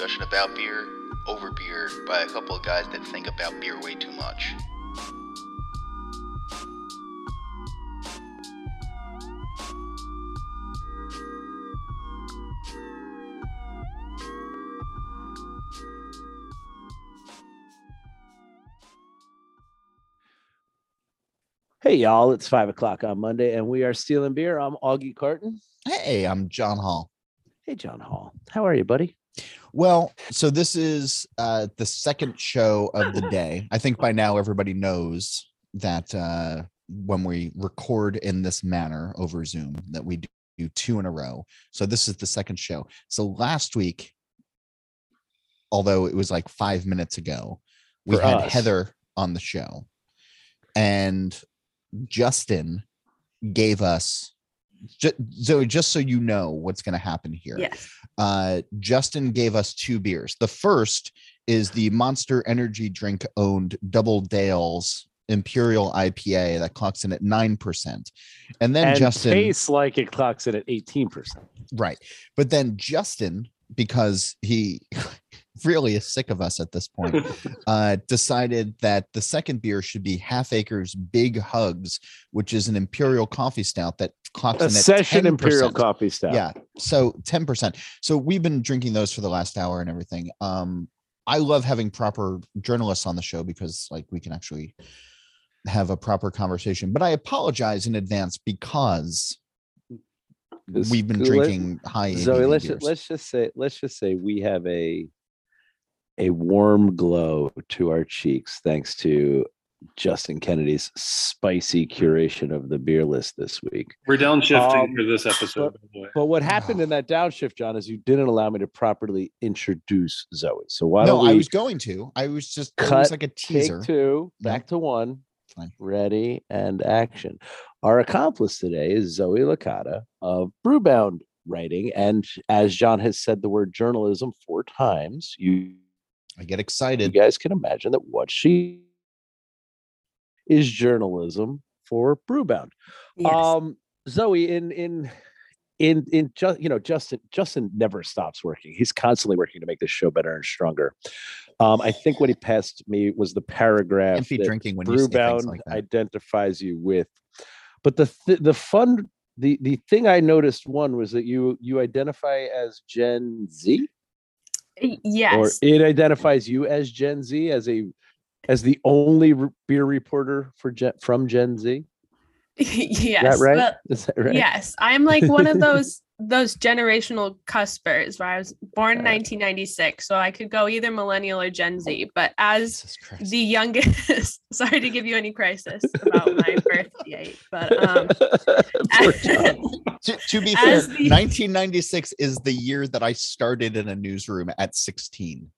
Discussion about beer, over beer, by a couple of guys that think about beer way too much. Hey y'all, it's five o'clock on Monday, and we are stealing beer. I'm Augie Carton. Hey, I'm John Holl. Hey John Holl, how are you, buddy? Well, so this is uh, the second show of the day. I think by now everybody knows that uh, when we record in this manner over Zoom, that we do two in a row. So this is the second show. So last week, although it was like five minutes ago, we For had us. Heather on the show, and Justin gave us. Ju- So just so you know what's going to happen here, Yes. uh, Justin gave us two beers. The first is the Monster Energy drink owned Double Dale's Imperial IPA that clocks in at 9%. And then and Justin, tastes like it clocks in at 18%. right. But then Justin, because he really is sick of us at this point, uh, decided that the second beer should be Half Acres Big Hugs, which is an Imperial coffee stout that clocks A in at session Imperial 10%. imperial coffee stout. Yeah. So 10%. So we've been drinking those for the last hour and everything. Um, I love having proper journalists on the show because like we can actually have a proper conversation. But I apologize in advance because we've been drinking high Zoe, let's just, let's just say let's just say we have a a warm glow to our cheeks thanks to Justin Kennedy's spicy curation of the beer list this week. We're downshifting Um, for this episode. by the way. But what happened in that downshift, John, is you didn't allow me to properly introduce Zoe. So why no, don't we I was going to. I was just it was cut, like a teaser. take two, No. back to one, Fine. ready and action. Our accomplice today is Zoe Licata of Brewbound Writing, and as John has said the word journalism four times, you I get excited. you guys can imagine that what she is journalism for Brewbound. Yes. Um, Zoe, in in in in just you know, Justin Justin never stops working. He's constantly working to make this show better and stronger. Um, I think what he passed me was the paragraph Can't that drinking when Brewbound like identifies you with. But the th- the fun the the thing I noticed one was that you you identify as Gen Z yes. or it identifies you as Gen Z as a as the only beer reporter for Gen, from Gen Z. yes. Is that right? well, Is that right? Yes. I'm like one of those those generational cuspers where I was born in Yeah. 1996, so I could go either millennial or Gen Z. But as the youngest, sorry to give you any crisis about my birth date, but um, Poor John. to, to be fair, the- 1996 is the year that I started in a newsroom at 16.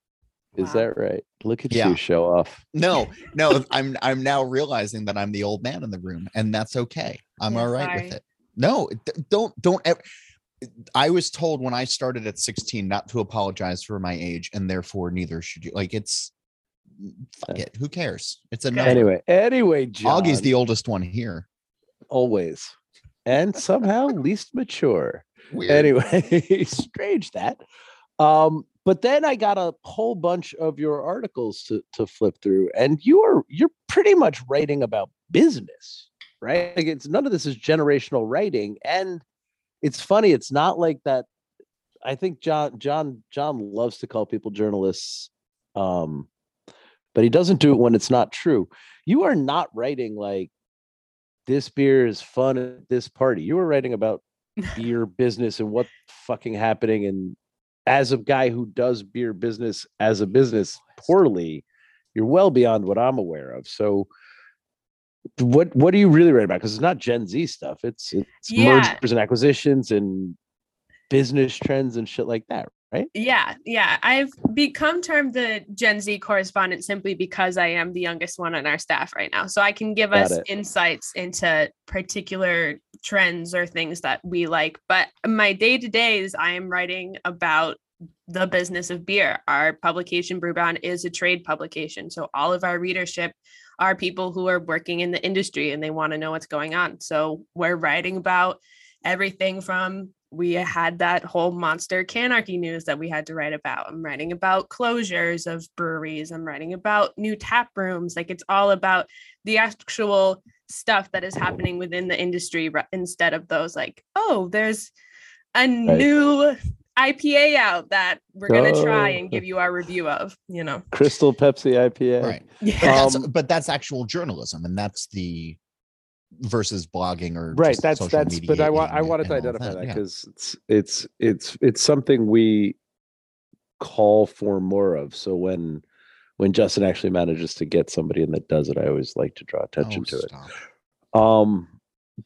Is Wow. that right? Look at Yeah. you show off. No, no, I'm I'm now realizing that I'm the old man in the room, and that's okay. I'm Yeah, all right sorry. with it. No, don't don't ever. I was told when I started at 16 not to apologize for my age, and therefore neither should you. Like it's fuck it. Who cares? It's a Good. Anyway, anyway, John, Augie's the oldest one here. always and somehow least mature. Weird. Anyway, strange that. Um, but then I got a whole bunch of your articles to to flip through, and you are you're pretty much writing about business, right? Like it's none of this is generational writing, and it's funny. It's not like that. I think John John John loves to call people journalists, um, but he doesn't do it when it's not true. You are not writing like this beer is fun at this party. You were writing about beer business and what fucking happening and as a guy who does beer business as a business poorly, you're well beyond what I'm aware of. So what what are you really write about? Because it's not Gen Z stuff. It's it's Yeah. mergers and acquisitions and business trends and shit like that, right? Yeah, yeah. I've become termed the Gen Z correspondent simply because I am the youngest one on our staff right now. So I can give Got us it. insights into particular trends or things that we like. But my day to days, I am writing about the business of beer. Our publication, Brewbound, is a trade publication. So all of our readership are people who are working in the industry and they want to know what's going on. So we're writing about everything from we had that whole monster canarchy news that we had to write about. I'm writing about closures of breweries. I'm writing about new tap rooms. Like it's all about the actual stuff that is happening within the industry instead of those like, oh, there's a new IPA out that we're gonna try and Oh. give you our review of. You know, Crystal Pepsi IPA. Right. yeah, But, that's, Um, but that's actual journalism, and that's the versus blogging or right just that's social that's but i want i wanted to identify that yeah. because it's it's it's it's something we call for more of so when when justin actually manages to get somebody in that does it i always like to draw attention Oh, to it um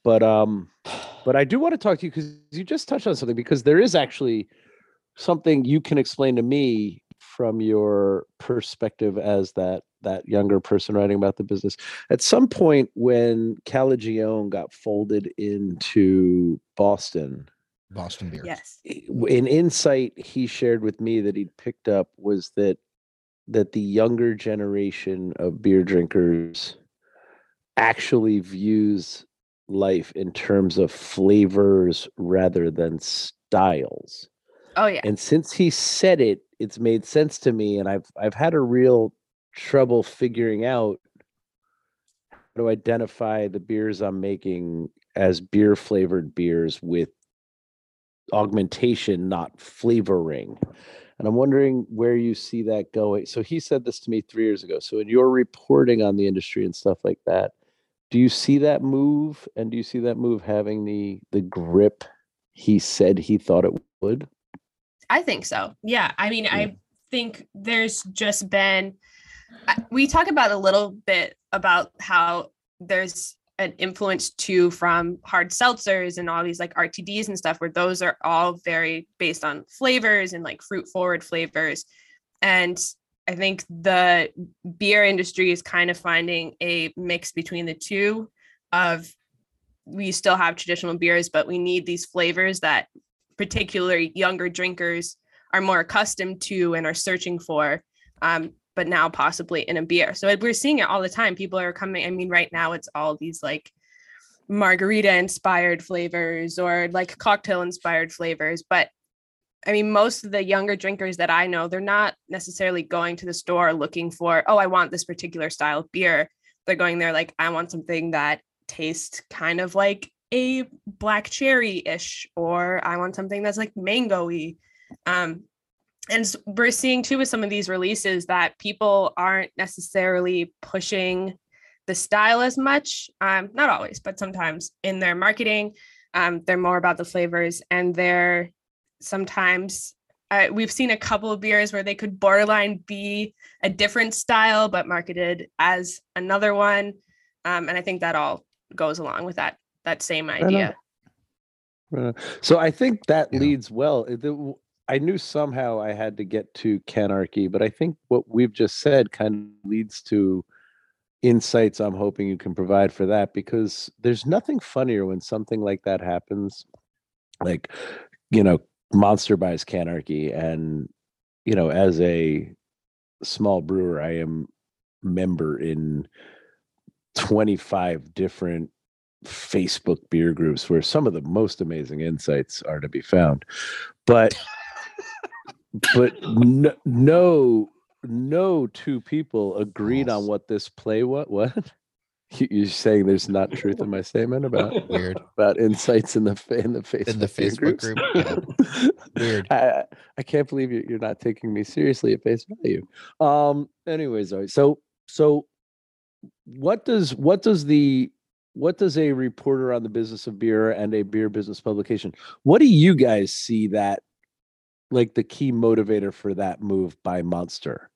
but um but i do want to talk to you because you just touched on something because there is actually something you can explain to me from your perspective as that that younger person writing about the business at some point when calagione got folded into boston Boston beer. yes, an insight he shared with me that he'd picked up was that that the younger generation of beer drinkers actually views life in terms of flavors rather than styles. Oh yeah, and since he said it it's made sense to me and i've i've had a real trouble figuring out how to identify the beers i'm making as beer flavored beers with augmentation not flavoring. And i'm wondering where you see that going. So he said this to me 3 years ago. So in your reporting on the industry and stuff like that do you see that move and do you see that move having the the grip he said he thought it would I think so. Yeah. I mean, Yeah. I think there's just been, we talk about a little bit about how there's an influence too from hard seltzers and all these like RTDs and stuff, where those are all very based on flavors and like fruit forward flavors. And I think the beer industry is kind of finding a mix between the two of we still have traditional beers, but we need these flavors that particularly younger drinkers are more accustomed to and are searching for um, but now possibly in a beer. So we're seeing it all the time. People are coming i mean right now it's all these like margarita inspired flavors or like cocktail inspired flavors but i mean most of the younger drinkers that i know they're not necessarily going to the store looking for oh i want this particular style of beer they're going there like i want something that tastes kind of like a black cherry ish, or I want something that's like mango-y. Um, and we're seeing too with some of these releases that people aren't necessarily pushing the style as much. Um, not always, but sometimes in their marketing, um, they're more about the flavors, and they're sometimes. Uh, we've seen a couple of beers where they could borderline be a different style, but marketed as another one. Um, and I think that all goes along with that that same on. idea. So I think that Yeah. leads well. the w- I knew somehow I had to get to canarchy, but I think what we've just said kind of leads to insights I'm hoping you can provide for that because there's nothing funnier when something like that happens. Like, you know, Monster buys canarchy, and you know, as a small brewer, I am member in 25 different Facebook beer groups where some of the most amazing insights are to be found. But but no no, no two people agreed on what this play what what you're saying there's not truth in my statement about Weird. about insights in the in the Facebook In the Facebook group, yeah. Weird. I, I can't believe you- you're not taking me seriously at face value. Um. Anyways, all right. So so what does what does the what does a reporter on the business of beer and a beer business publication what do you guys see that like the key motivator for that move by monster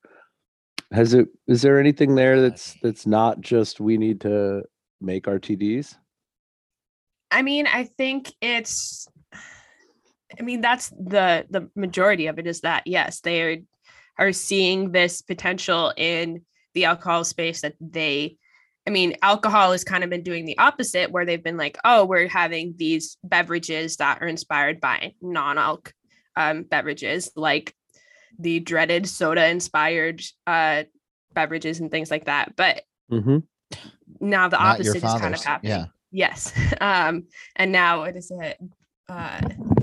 has it is there anything there that's that's not just we need to make RTDs? I mean, I think it's I mean, that's the the majority of it is that yes, they are are seeing this potential in the alcohol space that they I mean, alcohol has kind of been doing the opposite where they've been like, oh, we're having these beverages that are inspired by non-alc um, beverages like the dreaded soda inspired uh, beverages and things like that. But Mm-hmm. now the Not opposite is kind of happening. yeah. Yes. Um, and now what is it? Uh,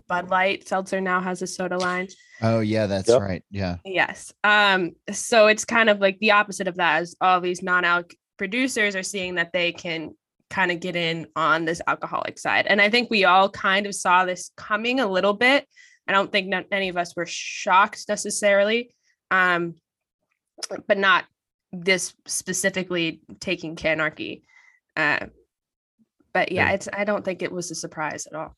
Bud Light Seltzer now has a soda line. Oh yeah, that's Yep. right. Yeah. Yes. Um, so it's kind of like the opposite of that, as all these non-alc producers are seeing that they can kind of get in on this alcoholic side. And I think we all kind of saw this coming a little bit. I don't think not, any of us were shocked necessarily. Um, but not this specifically taking Canarchy. Uh, but yeah, Yeah. it's I don't think it was a surprise at all.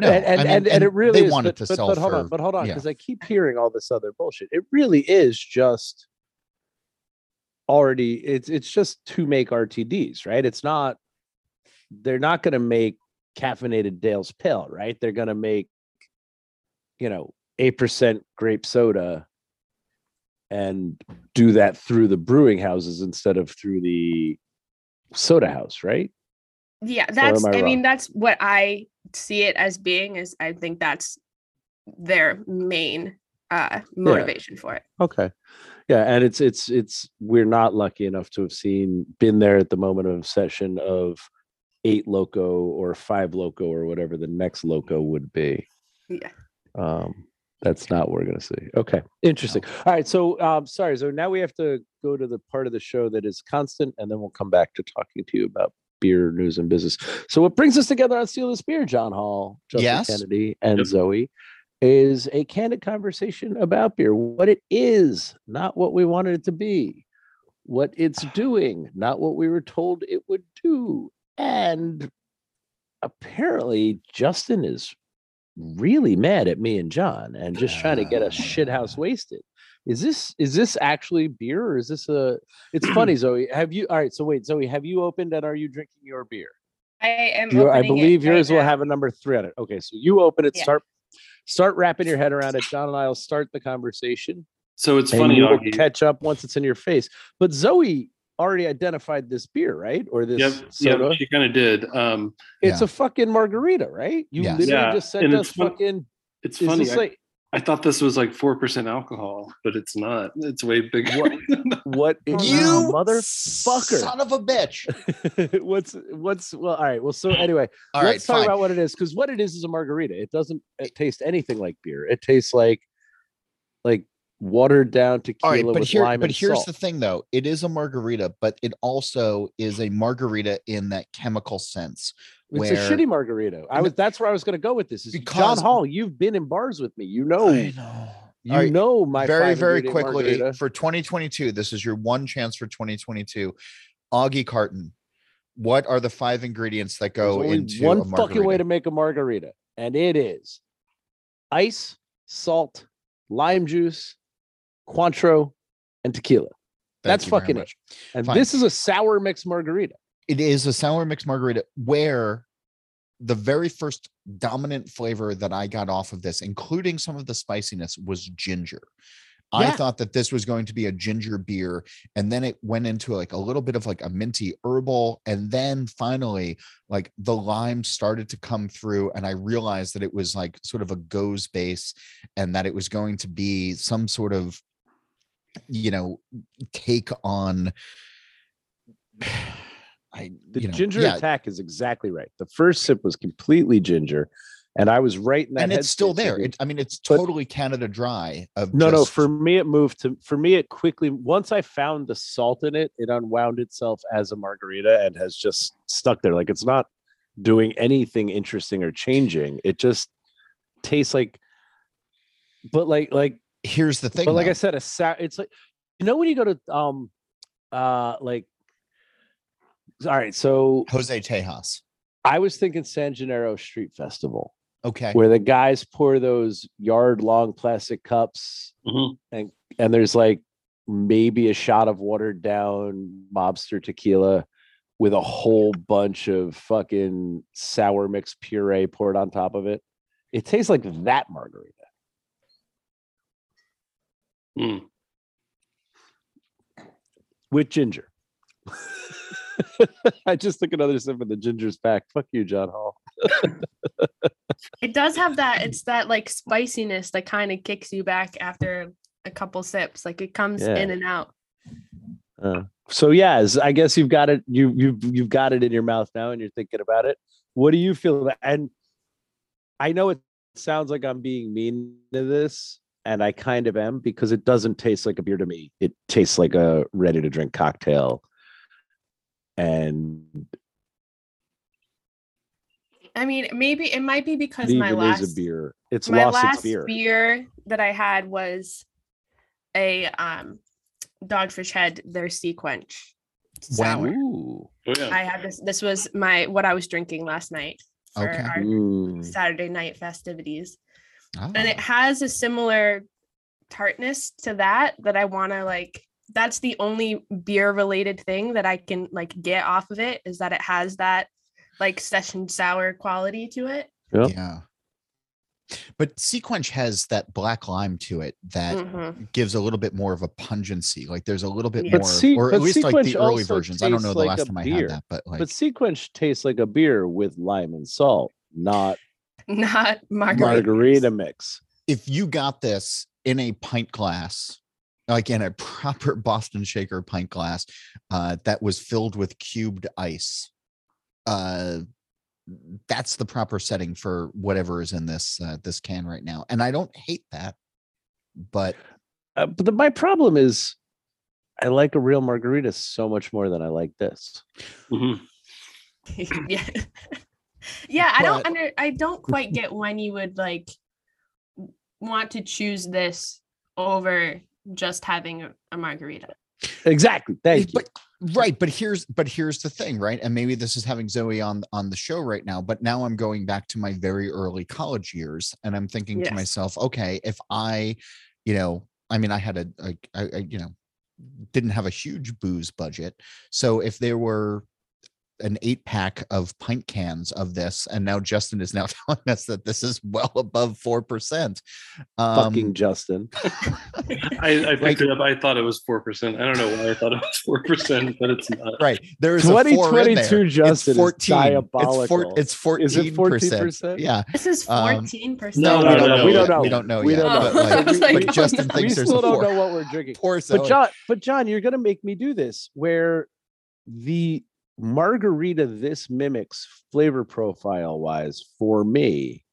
No, and and, I mean, and, and it really they is, wanted but, to but, sell but hold on, but hold on, yeah. because I keep hearing all this other bullshit. It really is just already it's it's just to make RTDs, right? It's not they're not gonna make caffeinated Dale's pill, right? They're gonna make, you know, eight percent grape soda and do that through the brewing houses instead of through the soda house, right? Yeah, that's I I, mean that's what I see it as being is I think that's their main uh motivation for it. Okay. Yeah, and it's it's it's we're not lucky enough to have seen been there at the moment of session of eight loco or five loco or whatever the next loco would be. Yeah. Um that's not what we're gonna see. Okay, interesting. All right, so um sorry, so now we have to go to the part of the show that is constant, and then we'll come back to talking to you about beer news and business. So what brings us together on Steal This Beer, John Holl, Justin Yes. Kennedy, and Yep. Zoe, is a candid conversation about beer, what it is, not what we wanted it to be, what it's doing, not what we were told it would do. And apparently Justin is really mad at me and John and just trying to get us shit house ah. wasted. Is this is this actually beer or is this a it's funny, Zoe. Have you all right? So wait, Zoe, have you opened and are you drinking your beer? I am You- I opening it believe right yours will now. have a number three on it. Okay, so you open it, Yeah. start start wrapping your head around it. John and I will start the conversation. So it's and funny, you will catch up once it's in your face. But Zoe already identified this beer, right? Or this Yep, soda. yep, she kind of did. Um, it's Yeah. a fucking margarita, right? You Yes. literally Yeah, just sent and us it's fun- fucking. it's funny. this I, like I thought this was like four percent alcohol, but it's not. It's way bigger. What, what? is- You motherfucker! son of a bitch. what's what's well? All right. Well, so anyway, All right, let's talk fine. about what it is because what it is is a margarita. It doesn't uh, taste anything like beer. It tastes like like watered down tequila All right, but here, but here's salt. the thing, though. It is a margarita, but it also is a margarita in that chemical sense. It's where- a shitty margarita. I was that's where I was going to go with this. Is John Holl? You've been in bars with me. You know, I know. you right, know my very, very quickly margarita. for 2022. This is your one chance for 2022. Augie Carton. What are the five ingredients that go into one a margarita? fucking way to make a margarita, and it is ice, salt, lime juice, Cointreau, and tequila. Thank That's fucking it. And Fine. this is a sour mixed margarita. it is a sour mixed margarita where the very first dominant flavor that I got off of this, including some of the spiciness, was ginger. I thought that this was going to be a ginger beer, and then it went into like a little bit of like a minty herbal, and then finally, like the lime started to come through, and I realized that it was like sort of a goes base, and that it was going to be some sort of, you know, take on. I The know, ginger yeah, attack is exactly right. The first sip was completely ginger, and I was right in that. and it's still there. It, I mean, it's but- totally Canada Dry. Of no, no. For me, it moved to. For me, it quickly. Once I found the salt in it, it unwound itself as a margarita and has just stuck there. Like it's not doing anything interesting or changing. It just tastes like. But like, like, here's the thing. but like I said, a sour. It's like, you know, when you go to um, uh, like. All right, so Jose Tejas. I was thinking San Gennaro Street Festival, Okay. where the guys pour those yard long plastic cups Mhm. and there's like maybe a shot of watered down mobster tequila with a whole bunch of fucking sour mix puree poured on top of it. It tastes like that margarita. Mm. with ginger. I just took another sip of the ginger's back. Fuck you, John Holl. It does have that. It's that like spiciness that kind of kicks you back after a couple sips. Like it comes Yeah. in and out. Uh, so yeah, I guess you've got it. You you've you've got it in your mouth now, and you're thinking about it. What do you feel? about- And I know it sounds like I'm being mean to this, and I kind of am because it doesn't taste like a beer to me. It tastes like a ready to drink cocktail. And I mean, maybe it might be because my last a beer. It's my lost last its beer. beer that I had was a um Dogfish Head their SeaQuench sour. Ooh. Oh yeah. I had this. This was my what I was drinking last night for Okay. our Mm. Saturday night festivities, Oh. and it has a similar tartness to that that I want to like. That's the only beer related thing that I can like get off of it is that it has that like session sour quality to it. Yep. Yeah. But SeaQuench has that black lime to it that Mhm. gives a little bit more of a pungency. Like there's a little bit Yeah. More, Se- or at but least like the early versions. I don't know the like last a time I had that, but like But SeaQuench tastes like a beer with lime and salt, not Not margarita. margarita mix. if you got this in a pint glass, like in a proper Boston Shaker pint glass, uh, that was filled with cubed ice, uh, that's the proper setting for whatever is in this uh, this can right now. And I don't hate that, but Uh, but the, my problem is, I like a real margarita so much more than I like this. Mhm. yeah. Yeah, I don't under I don't quite get when you would like want to choose this over just having a, a margarita. Exactly. Thank you. but right but here's but here's the thing right and maybe this is having zoe on on the show right now but now i'm going back to my very early college years and i'm thinking to myself okay if i you know i mean i had a, a, I, I you know didn't have a huge booze budget so if there were an eight pack of pint cans of this and now justin is now telling us that this is well above four percent um Fucking Justin. I, I picked Like- it up. I thought it was four percent. I don't know why I thought it was four percent, but it's not. right there's a four in there. 2022 Justin it's 14 is diabolical. It's, four, it's 14 Is it 14%? yeah This is Um, 14%. no, we no, don't no, know we don't know. we don't know We yet don't know. but, like, I was like, but we justin don't we thinks there's still a don't four know what we're drinking. poor But John, but John, you're gonna make me do this where the margarita this mimics flavor profile wise for me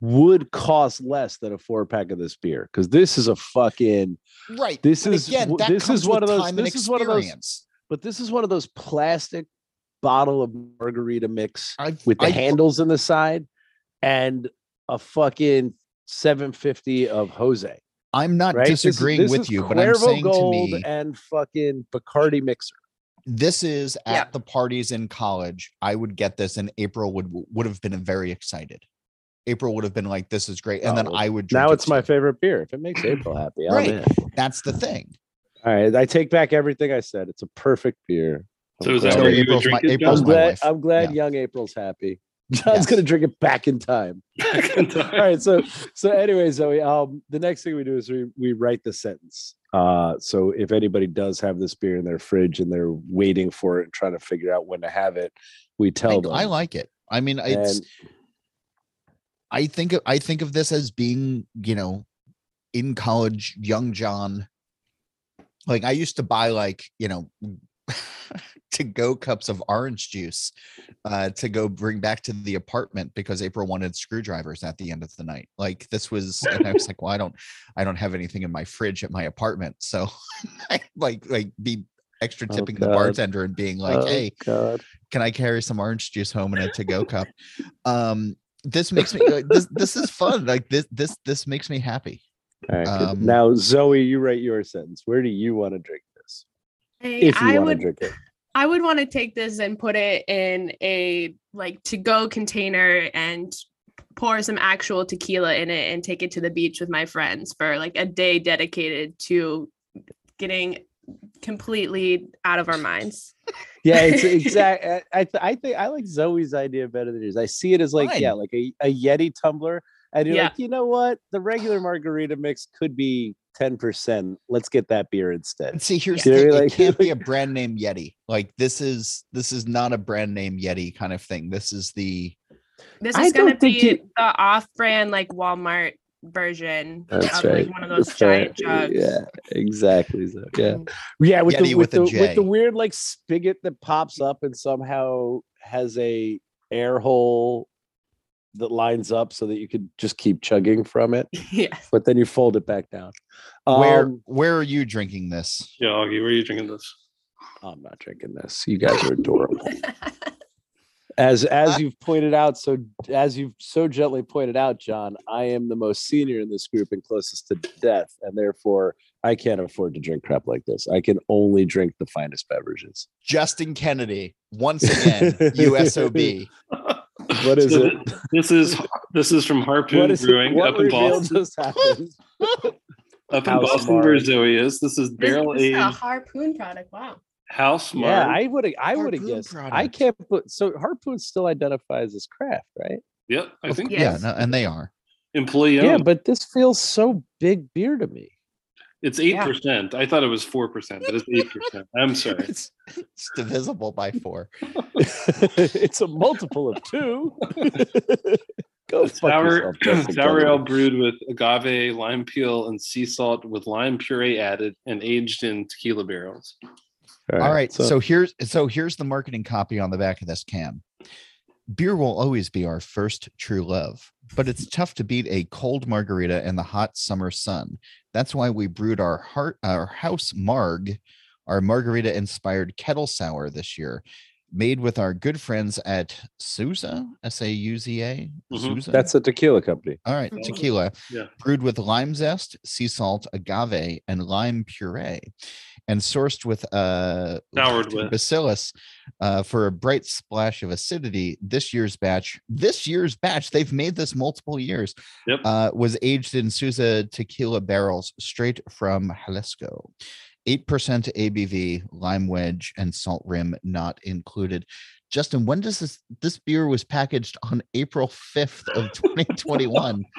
would cost less than a four pack of this beer because this is a fucking right this but is again that this is one of those- this is one of those- but this is one of those plastic bottle of margarita mix I've- with the I- handles in the side and a fucking 750 of Jose. i'm not Right? This is- disagreeing this with is you but i'm Cuervo saying to Gold me and fucking Bacardi mixer. This is at Yeah. the parties in college i would get this and april would would have been very excited april would have been like this is great and then Oh, i would drink Now it it's my favorite beer. If it makes April happy, I'm Right. in. that's the thing All right, I take back everything I said. It's a perfect beer. So I'm is that glad- where So you would April's drink my- April's I'm my glad. wife. I'm glad Yeah. young April's happy. John's Yes. gonna drink it back in time. All right. So so anyway, Zoe. Um, the next thing we do is we we write the sentence. Uh, so if anybody does have this beer in their fridge and they're waiting for it and trying to figure out when to have it, we I, tell them. I like it i mean it's And- I think of, I think of this as being, you know, in college, young John. Like I used to buy like, you know, to go cups of orange juice uh to go bring back to the apartment because April wanted screwdrivers at the end of the night. Like this was and I was like, well, I don't I don't have anything in my fridge at my apartment. So like like be extra Oh, tipping the bartender and being like, Oh, hey, God. can I carry some orange juice home in a to-go cup? Um, this makes me like, this. This is fun. Like this. This. This makes me happy. All right. Um, now, Zoe, you write your sentence. Where do you want to drink this? Hey, If you I want to drink it. I would want to take this and put it in a like to go container and pour some actual tequila in it and take it to the beach with my friends for like a day dedicated to getting completely out of our minds. Yeah, it's exact. I I, th- I think I like Zoe's idea better than yours. I see it as like yeah, like a, a Yeti tumbler, and you're Yeah. like, you know what, the regular margarita mix could be ten percent. Let's get that beer instead. And see, here's Yeah. the thing, Like- it can't be a brand name Yeti. Like this is this is not a brand name Yeti kind of thing. This is the This I is gonna be you- the off-brand like Walmart version That's of right. like one of those That's giant right. jugs. Yeah, exactly. So, yeah, mm. yeah. With Yeti the with with, the with the weird like spigot that pops up and somehow has a air hole that lines up so that you could just keep chugging from it, yeah. but then you fold it back down. where Um, where are you drinking this? Yeah, Augie, where are you drinking this? I'm not drinking this. You guys are adorable. As as you've pointed out, so as you've so gently pointed out, John, I am the most senior in this group and closest to death, and therefore I can't afford to drink crap like this. I can only drink the finest beverages. Justin Kennedy, once again, USOB. What is So it? This is this is from Harpoon What is it? Brewing What up in reveal Boston. just happened? Up in House Boston, where Zoe is. This is This, barrel this is a harpoon product. Wow. house Yeah. I would I would have Harpoon guessed. I can't put so harpoon still identifies as craft, right? Yep, I think Yeah. Yeah, Yes. no, and they are. employee Yeah, owned. but this feels so big beer to me. It's eight percent. I thought it was four percent, but it's eight percent. I'm sorry. It's, it's divisible by four. it's a multiple of two. Go fuck Sour, yourself, sour ale brewed with agave, lime peel, and sea salt with lime puree added and aged in tequila barrels. All right. So, here's so here's the marketing copy on the back of this can. Beer will always be our first true love, but it's tough to beat a cold margarita in the hot summer sun. That's why we brewed our heart our house marg, our margarita inspired kettle sour this year, made with our good friends at Sauza, S A U Z A. Mhm. Sauza. that's a tequila company. All right, Oh, tequila. yeah. Brewed with lime zest, sea salt, agave, and lime puree, and sourced with uh with. bacillus uh, for a bright splash of acidity. This year's batch, this year's batch, they've made this multiple years. Yep. Uh, was aged in Sauza tequila barrels straight from Jalisco. 8% ABV, lime wedge, and salt rim not included. Justin, when does this this beer was packaged on April 5th of 2021?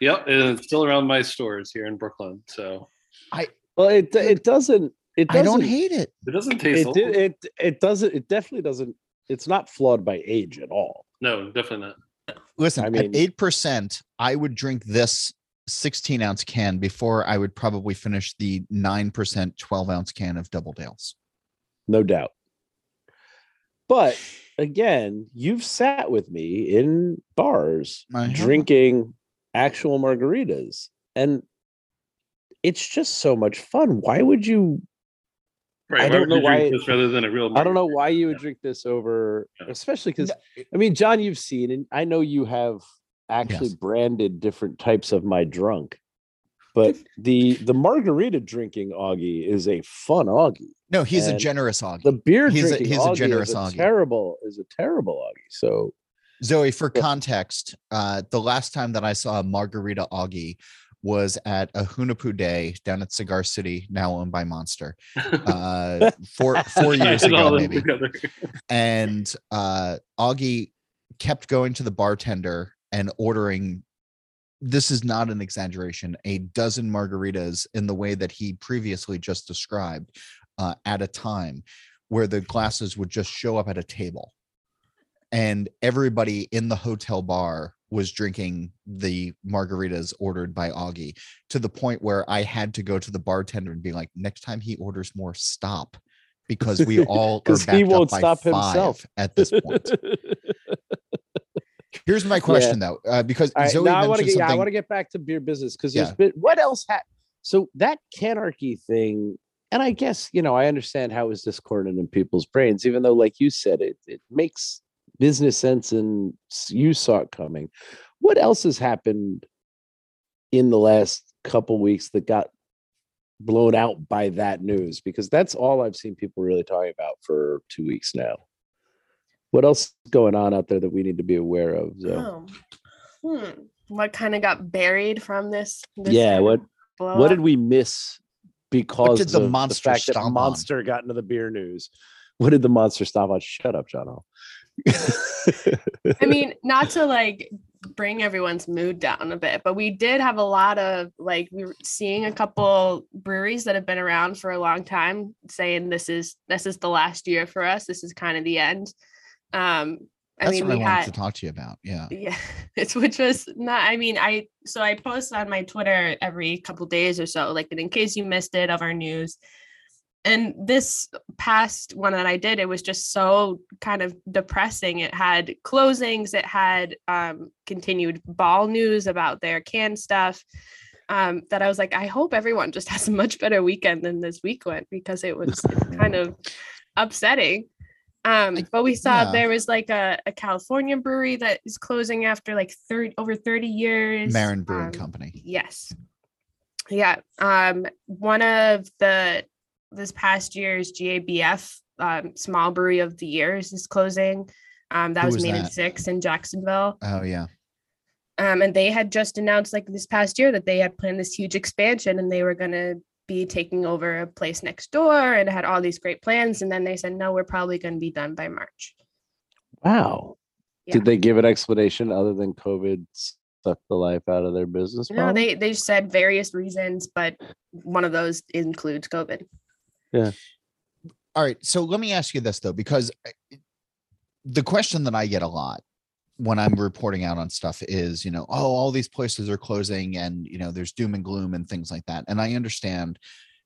Yep, and it's still around my stores here in Brooklyn. So I Well, it it doesn't. It I doesn't. don't hate it. it doesn't taste it. old. Did, it it doesn't. It definitely doesn't. It's not flawed by age at all. No, definitely not. Listen, I at mean- eight percent, I would drink this 16 ounce can before I would probably finish the nine percent 12 ounce can of double dales. no doubt. But again, you've sat with me in bars drinking actual margaritas, and it's just so much fun. Why would you? Right. I don't know why- this rather than a real. I don't know why you would drink this over, Yeah. especially because No, I mean, John, you've seen, and I know you have actually Yes. branded different types of my drunk, but the the margarita drinking Augie is a fun Augie. No, he's a generous Augie. The beer He's a- drinking he's a Augie generous is a Augie. terrible is a terrible Augie. So Zoe, for Yeah. context, uh, the last time that I saw a margarita Augie was at a Hunahpu Day down at Cigar City, now owned by Monster, uh, four four years ago, maybe. and uh augie kept going to the bartender and ordering this is not an exaggeration a dozen margaritas in the way that he previously just described uh, at a time where the glasses would just show up at a table and everybody in the hotel bar was drinking the margaritas ordered by augie to the point where i had to go to the bartender and be like next time he orders more stop because we all are 'Cause he won't stop himself. at this point. Here's my question though, uh, because right, Zoe I want to get yeah, I want to get back to beer business because Yeah. there's been what else had so that canarchy thing, and I guess you know I understand how it was discordant in people's brains, even though like you said it it makes business sense and you saw it coming. What else has happened in the last couple weeks that got blown out by that news? Because that's all I've seen people really talking about for two weeks now. What else is going on out there that we need to be aware of? So. Oh. Hmm. What kind of got buried from this? this Yeah, kind what- blow what did we miss because did the of monster the fact that stomp on? monster got into the beer news what did the monster stop on? Shut up, John. I mean, not to like bring everyone's mood down a bit, but we did have a lot of like we were seeing a couple breweries that have been around for a long time saying this is this is the last year for us. This is kind of the end. Um I That's mean what I we wanted to talk to you about. Yeah. yeah it's which was not i mean i so i post on my twitter every couple days or so like in case you missed it of our news and this past one that i did it was just so kind of depressing it had closings it had um, continued ball news about their canned stuff um, that i was like i hope everyone just has a much better weekend than this week went because it was kind of upsetting um, but we saw yeah. there was like a, a California brewery that is closing after like 30 over 30 years. Marin Brewing Um, Company. Yes. Yeah. Um, one of the this past year's GABF um, small brewery of the years is closing. Um, that Who was, was Main and Six in Jacksonville. Oh yeah. Um, and they had just announced like this past year that they had planned this huge expansion and they were going to be taking over a place next door and had all these great plans. And then they said, no, we're probably going to be done by March. wow. Yeah. Did they give an explanation other than COVID sucked the life out of their business? No, they they said various reasons, but one of those includes COVID. All right. So let me ask you this though, because the question that I get a lot when I'm reporting out on stuff is, you know, oh, all these places are closing and, you know, there's doom and gloom and things like that. And I understand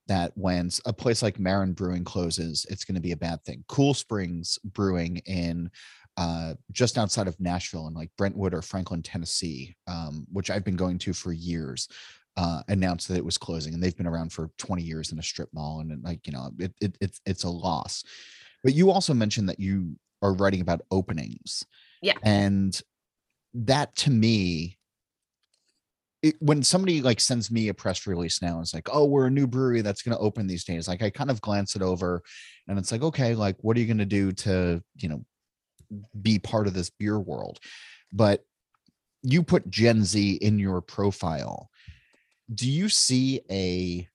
that when a place like Marin Brewing closes, it's going to be a bad thing. Cool Springs Brewing in uh, just outside of Nashville in like Brentwood or Franklin, Tennessee, um, which I've been going to for years, uh, announced that it was closing, and they've been around for 20 years in a strip mall, and like you know, it, it it's it's a loss. But you also mentioned that you are writing about openings, Yeah. and that to me. It, when somebody like sends me a press release now, it's like, oh, we're a new brewery that's going to open these days. Like I kind of glance it over, and it's like, okay, like what are you going to do to, you know, be part of this beer world? But you put Gen Z in your profile. Do you see a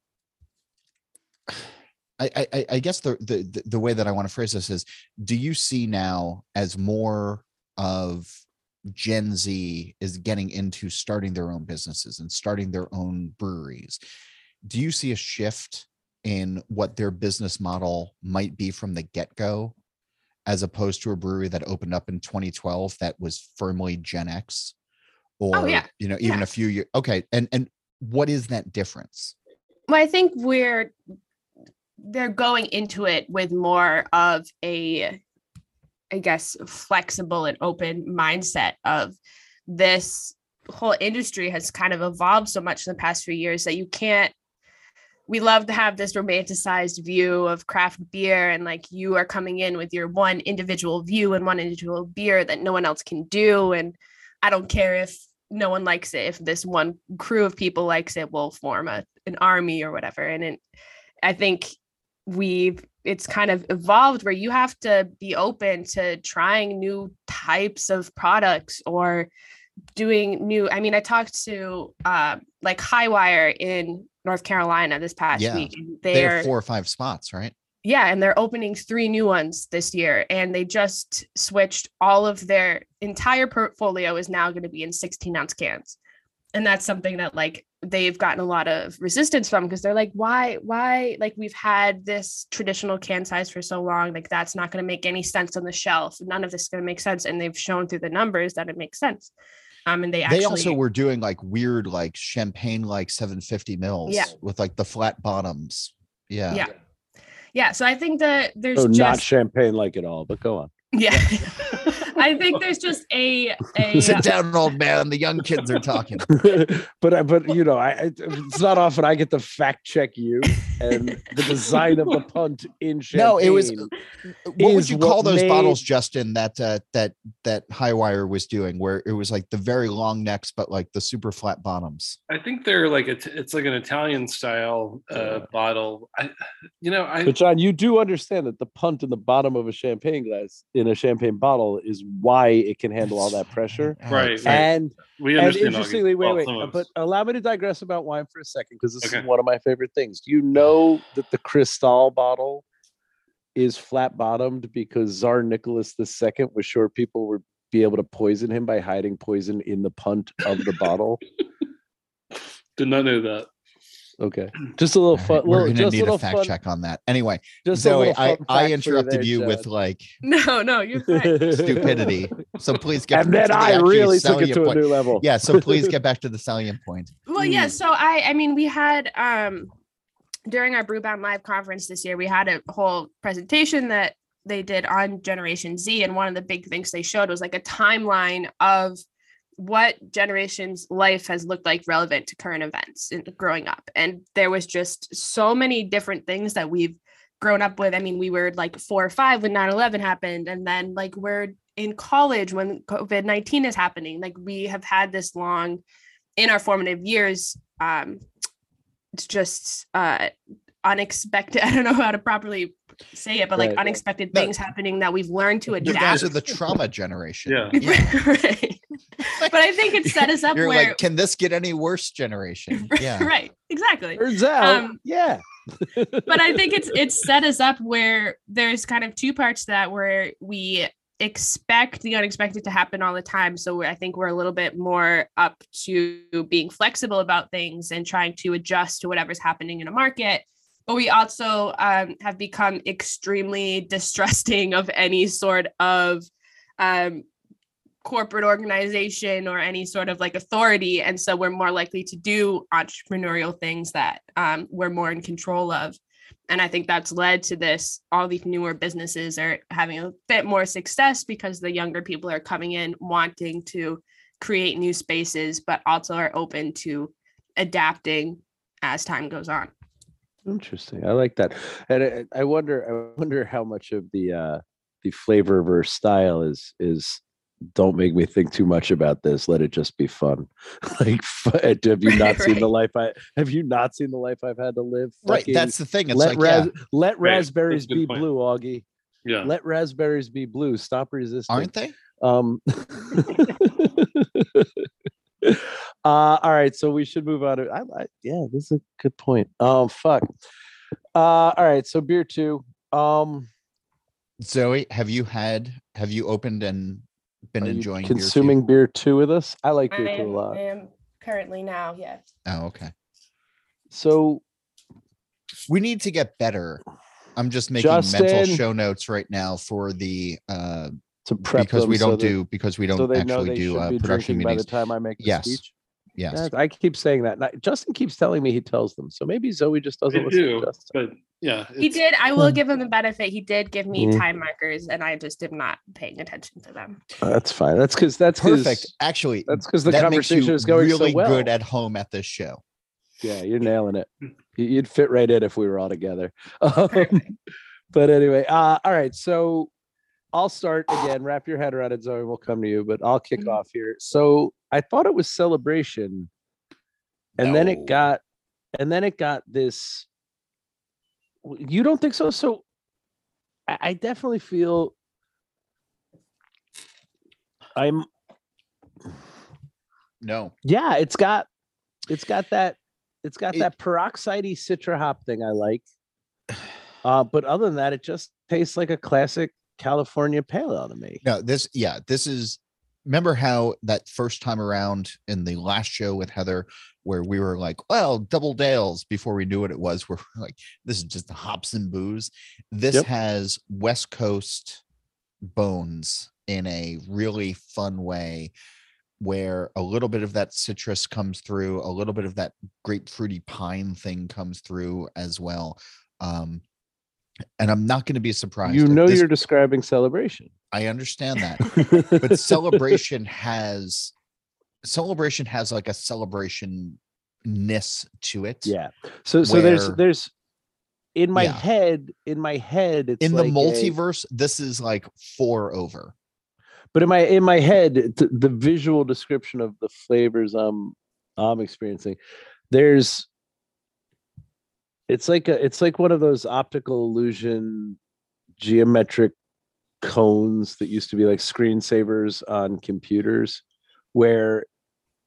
I, I, I- guess the, the the- way that I want to phrase this is do you see now as more of Gen Z is getting into starting their own businesses and starting their own breweries? Do you see a shift in what their business model might be from the get-go as opposed to a brewery that opened up in 2012 that was firmly Gen X? Oh, or Oh, yeah. you know, even Yeah. a few years okay. And and what is that difference? Well, I think we're they're going into it with more of a I guess flexible and open mindset of this whole industry has kind of evolved so much in the past few years that you can't we love to have this romanticized view of craft beer and like you are coming in with your one individual view and one individual beer that no one else can do and i don't care if no one likes it if this one crew of people likes it we'll form a, an army or whatever and it, i think we've it's kind of evolved where you have to be open to trying new types of products or doing new i mean i talked to uh like Hi-Wire in north carolina this past Yeah. week and They they're have four or five spots, right? Yeah and they're opening three new ones this year and they just switched all of their entire portfolio is now going to be in 16 ounce cans. And that's something that like they've gotten a lot of resistance from because they're like why why like we've had this traditional can size for so long like that's not going to make any sense on the shelf none of this is going to make sense and they've shown through the numbers that it makes sense. Um and they actually they also were doing like weird like champagne like 750 mils Yeah. with like the flat bottoms. Yeah. Yeah yeah so i think that there's So just not champagne like it all, but go on. Yeah. I think there's just a a sit down old man. The young kids are talking. But I, but you know, I, I it's not often I get to fact check you and the design of the punt in champagne. No, it was- what would is you call what those bottles justin that uh that that Hi-Wire was doing where it was like the very long necks but like the super flat bottoms? I think they're like a t- it's like an Italian style uh, bottle. I, you know, I But John, you do understand that the punt in the bottom of a champagne glass in a champagne bottle is why it can handle all that pressure. All Right, right. And we and understand. Augie. interestingly, wait, Well, wait, some uh, of but allow me to digress about wine for a second because this Okay. is one of my favorite things. Do you know that the Cristal bottle is flat bottomed because Tsar Nicholas II was sure people would be able to poison him by hiding poison in the punt of the bottle. Did not know that. Okay, just a little fun. right, we're little, gonna just need a fact fun, check on that. Anyway, Just a Zoe, I, I fact for interrupted there, you with like No, no, you're fine. stupidity. So please get and back then to the I really took it salient to a point. new level. Yeah, so please get back to the salient point. Well, yeah. Mm. So I, I mean, we had um during our Brewbound Live conference this year, we had a whole presentation that they did on Generation Z, and one of the big things they showed was like a timeline of what generation's life has looked like relevant to current events in growing up and there was just so many different things that we've grown up with i mean we were like four or five when 9-11 happened and then like we're in college when covid-19 is happening like we have had this long in our formative years um it's just uh unexpected i don't know how to properly say it but like unexpected No. things happening that we've learned to adapt. You adapt guys are the trauma generation. Yeah. right. but i think it set us up You're where like, can this get any worse generation? Yeah. right exactly Turns out, Um, yeah. but I think it's it's set us up where there's kind of two parts to that where we expect the unexpected to happen all the time. So I think we're a little bit more up to being flexible about things and trying to adjust to whatever's happening in a market. But we also um, have become extremely distrusting of any sort of um, corporate organization or any sort of like authority. And so we're more likely to do entrepreneurial things that um, we're more in control of. And I think that's led to this. All these newer businesses are having a bit more success because the younger people are coming in wanting to create new spaces, but also are open to adapting as time goes on. Interesting. I like that. And I, wonder I wonder how much of the uh the flavor versus style is is don't make me think too much about this. Let it just be fun. like fu- have you not Right, seen the life I have you not seen the life I've had to live? Right. Fucking That's the thing. It's let like, yeah, let Right, that's a raspberries good be point. blue, Augie. Yeah. Let raspberries be blue. Stop resisting. aren't they? Um uh all right, so we should move on to I, I yeah, this is a good point. Oh fuck. Uh all right, so beer two. Um Zoe, have you had, have you opened and been are you enjoying beer too? consuming beer two with us? I like I beer two a lot. I am currently now, yes. Oh, okay. So We need to get better. I'm just making mental Justin. show notes right now for the uh to prep because we them so don't that- do because we don't they know actually they do should uh, be production drinking by meetings. the time I make the Yes. speech. Yes. Yeah, I keep saying that. Now, Justin keeps telling me he tells them. So maybe Zoe just doesn't I listen do, to Justin. but yeah. He did. I will give him the benefit. He did give me Mm. time markers, and I just did not paying attention to them. Uh, That's fine. That's because that's Perfect. Actually, That's because the that makes conversation you is going really so well. good at home at this show. Yeah, you're nailing it. You- You'd fit right in if we were all together. Um, but anyway, uh, all right. So I'll start again. Wrap your head around it, Zoe. We'll come to you, but I'll kick Mhm. off here. So I thought it was celebration, and then it got, and then it got this. You don't think so? So I, I definitely feel. I'm No. yeah, it's got it's got that it's got It- that peroxidey citra hop thing I like. Uh, but other than that, it just tastes like a classic California pale ale to me. No, this yeah, this is remember how that first time around in the last show with Heather where we were like, well, double Dale's before we knew what it was. We're like, this is just hops and booze. This Yep. has West Coast bones in a really fun way where a little bit of that citrus comes through, a little bit of that grapefruity pine thing comes through as well. Um, and I'm not going to be surprised. You know this- you're describing celebration. I understand that but celebration has celebration has like a celebration ness to it yeah. So so there's where- there's in my Yeah. head in my head it's in like the a- multiverse this is like four over but in my in my head th- the visual description of the flavors i'm i'm experiencing there's it's like a it's like one of those optical illusion geometric cones that used to be like screensavers on computers where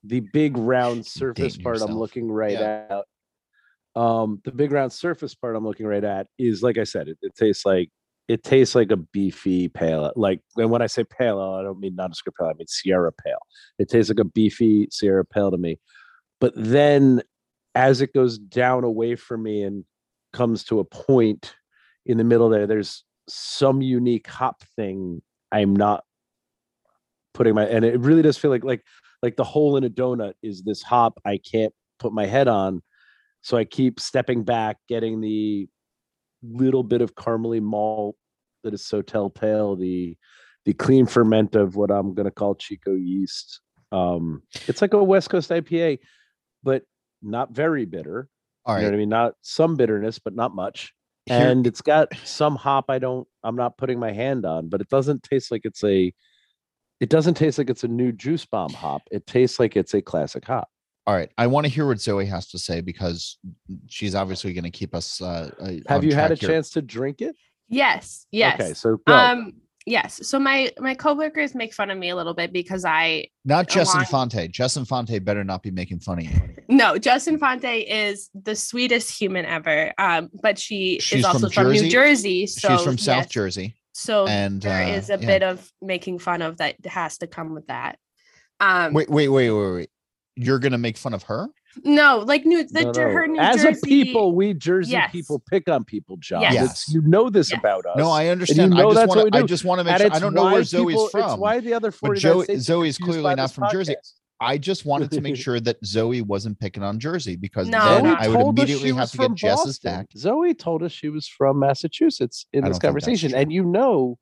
the big round surface part i'm looking right Yeah. at um the big round surface part i'm looking right at is like i said it, it tastes like it tastes like a beefy pale. Like, and when I say pale, I don't mean nondescript pale. I mean Sierra pale. It tastes like a beefy Sierra pale to me. But then, as it goes down away from me and comes to a point in the middle there, there's some unique hop thing I'm not putting my and it really does feel like like like the hole in a donut is this hop I can't put my head on. So I keep stepping back, getting the little bit of caramely malt that is so telltale, the the clean ferment of what I'm gonna call Chico yeast. Um, it's like a West Coast IPA, but not very bitter. All You know what I mean? Not some bitterness, but not much. Here- And it's got some hop I don't I'm not putting my hand on, but it doesn't taste like it's a it doesn't taste like it's a new juice bomb hop. It tastes like it's a classic hop. All right. I want to hear what Zoe has to say because she's obviously going to keep us. Uh, uh, Have on you had a here. chance to drink it? yes. Yes. Okay, so go. Um. Yes. So my my coworkers make fun of me a little bit because I Not Justin along- Infante. Jess Infante better not be making fun of you. no Jess Infante is the sweetest human ever. Um, but she She's is from also from, Jersey? New Jersey. So She's from South yes. Jersey. So and, there uh, is a yeah. bit of making fun of that has to come with that. Um, Wait, wait, wait, wait, wait. You're going to make fun of her? No, like new the No, no. her New As Jersey. a people, we Jersey Yes. people pick on people, John. Yes. It's- You know this Yes. about us. No, I understand. know I just that's want what we to. I just want to make And sure. I don't know why where Zoe's people- from. It's why the other but 49 Joe, states Zoe's clearly not this from Jersey. I just wanted to make sure that Zoe wasn't picking on Jersey because No, then. I would immediately have to get from Jess's back. Zoe told us she was from Massachusetts in this don't think that's conversation, and you know,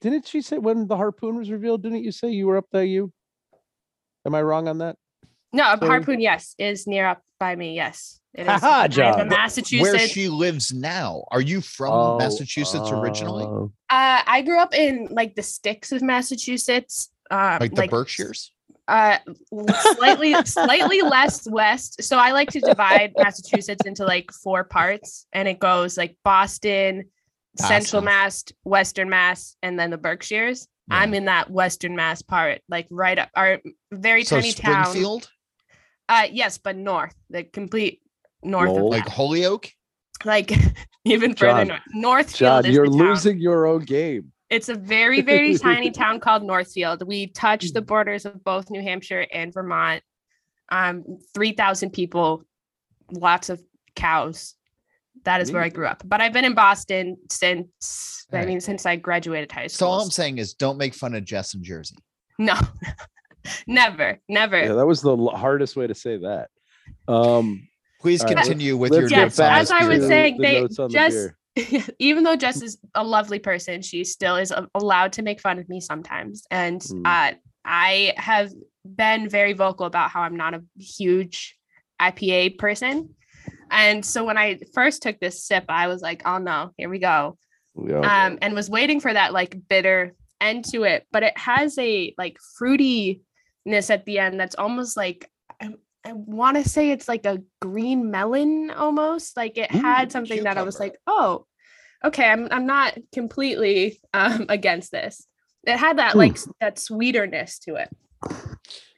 didn't she say when the harpoon was revealed? Didn't you say you were up there? You, am I wrong on that? No, So- Harpoon, yes, is near up by me. Yes, it is. Ha ha, I am John. Massachusetts. Where she lives now? Are you from Oh, Massachusetts originally? oh. Uh, I grew up in like the sticks of Massachusetts. Uh, Like the Berkshires? Uh, slightly, slightly less west. So I like to divide Massachusetts into like four parts, and it goes like Boston, Central. Mass, Western Mass, and then the Berkshires. I'm in that Western Mass part, like right up our very So tiny town. Springfield, Uh, yes, but north, the complete north Lol. of like that. Holyoke. like even further John, north. Northfield John, is you're the town. losing your own game. It's a very, very tiny town called Northfield. We touch the borders of both New Hampshire and Vermont. Um, 3,000 people, lots of cows. That is where I grew up. But I've been in Boston since, I mean, since I graduated high school. So school. all I'm saying is, don't make fun of Jess in Jersey. no, never, never. Yeah, that was the l- hardest way to say that. Um, Please All right, let's- continue with let's your get Yes, notes on back as I was saying, the they the just even though Jess is a lovely person, she still is a- allowed to make fun of me sometimes. And Hmm. uh, I have been very vocal about how I'm not a huge IPA person. And so when I first took this sip, I was like, oh no, here we go. Yeah. Um, and was waiting for that like bitter end to it. But it has a like fruitiness at the end that's almost like I, I want to say it's like a green melon almost. Like it had Ooh, something that I was like, oh, okay, I'm I'm not completely um against this. It had that like s- that sweeterness to it.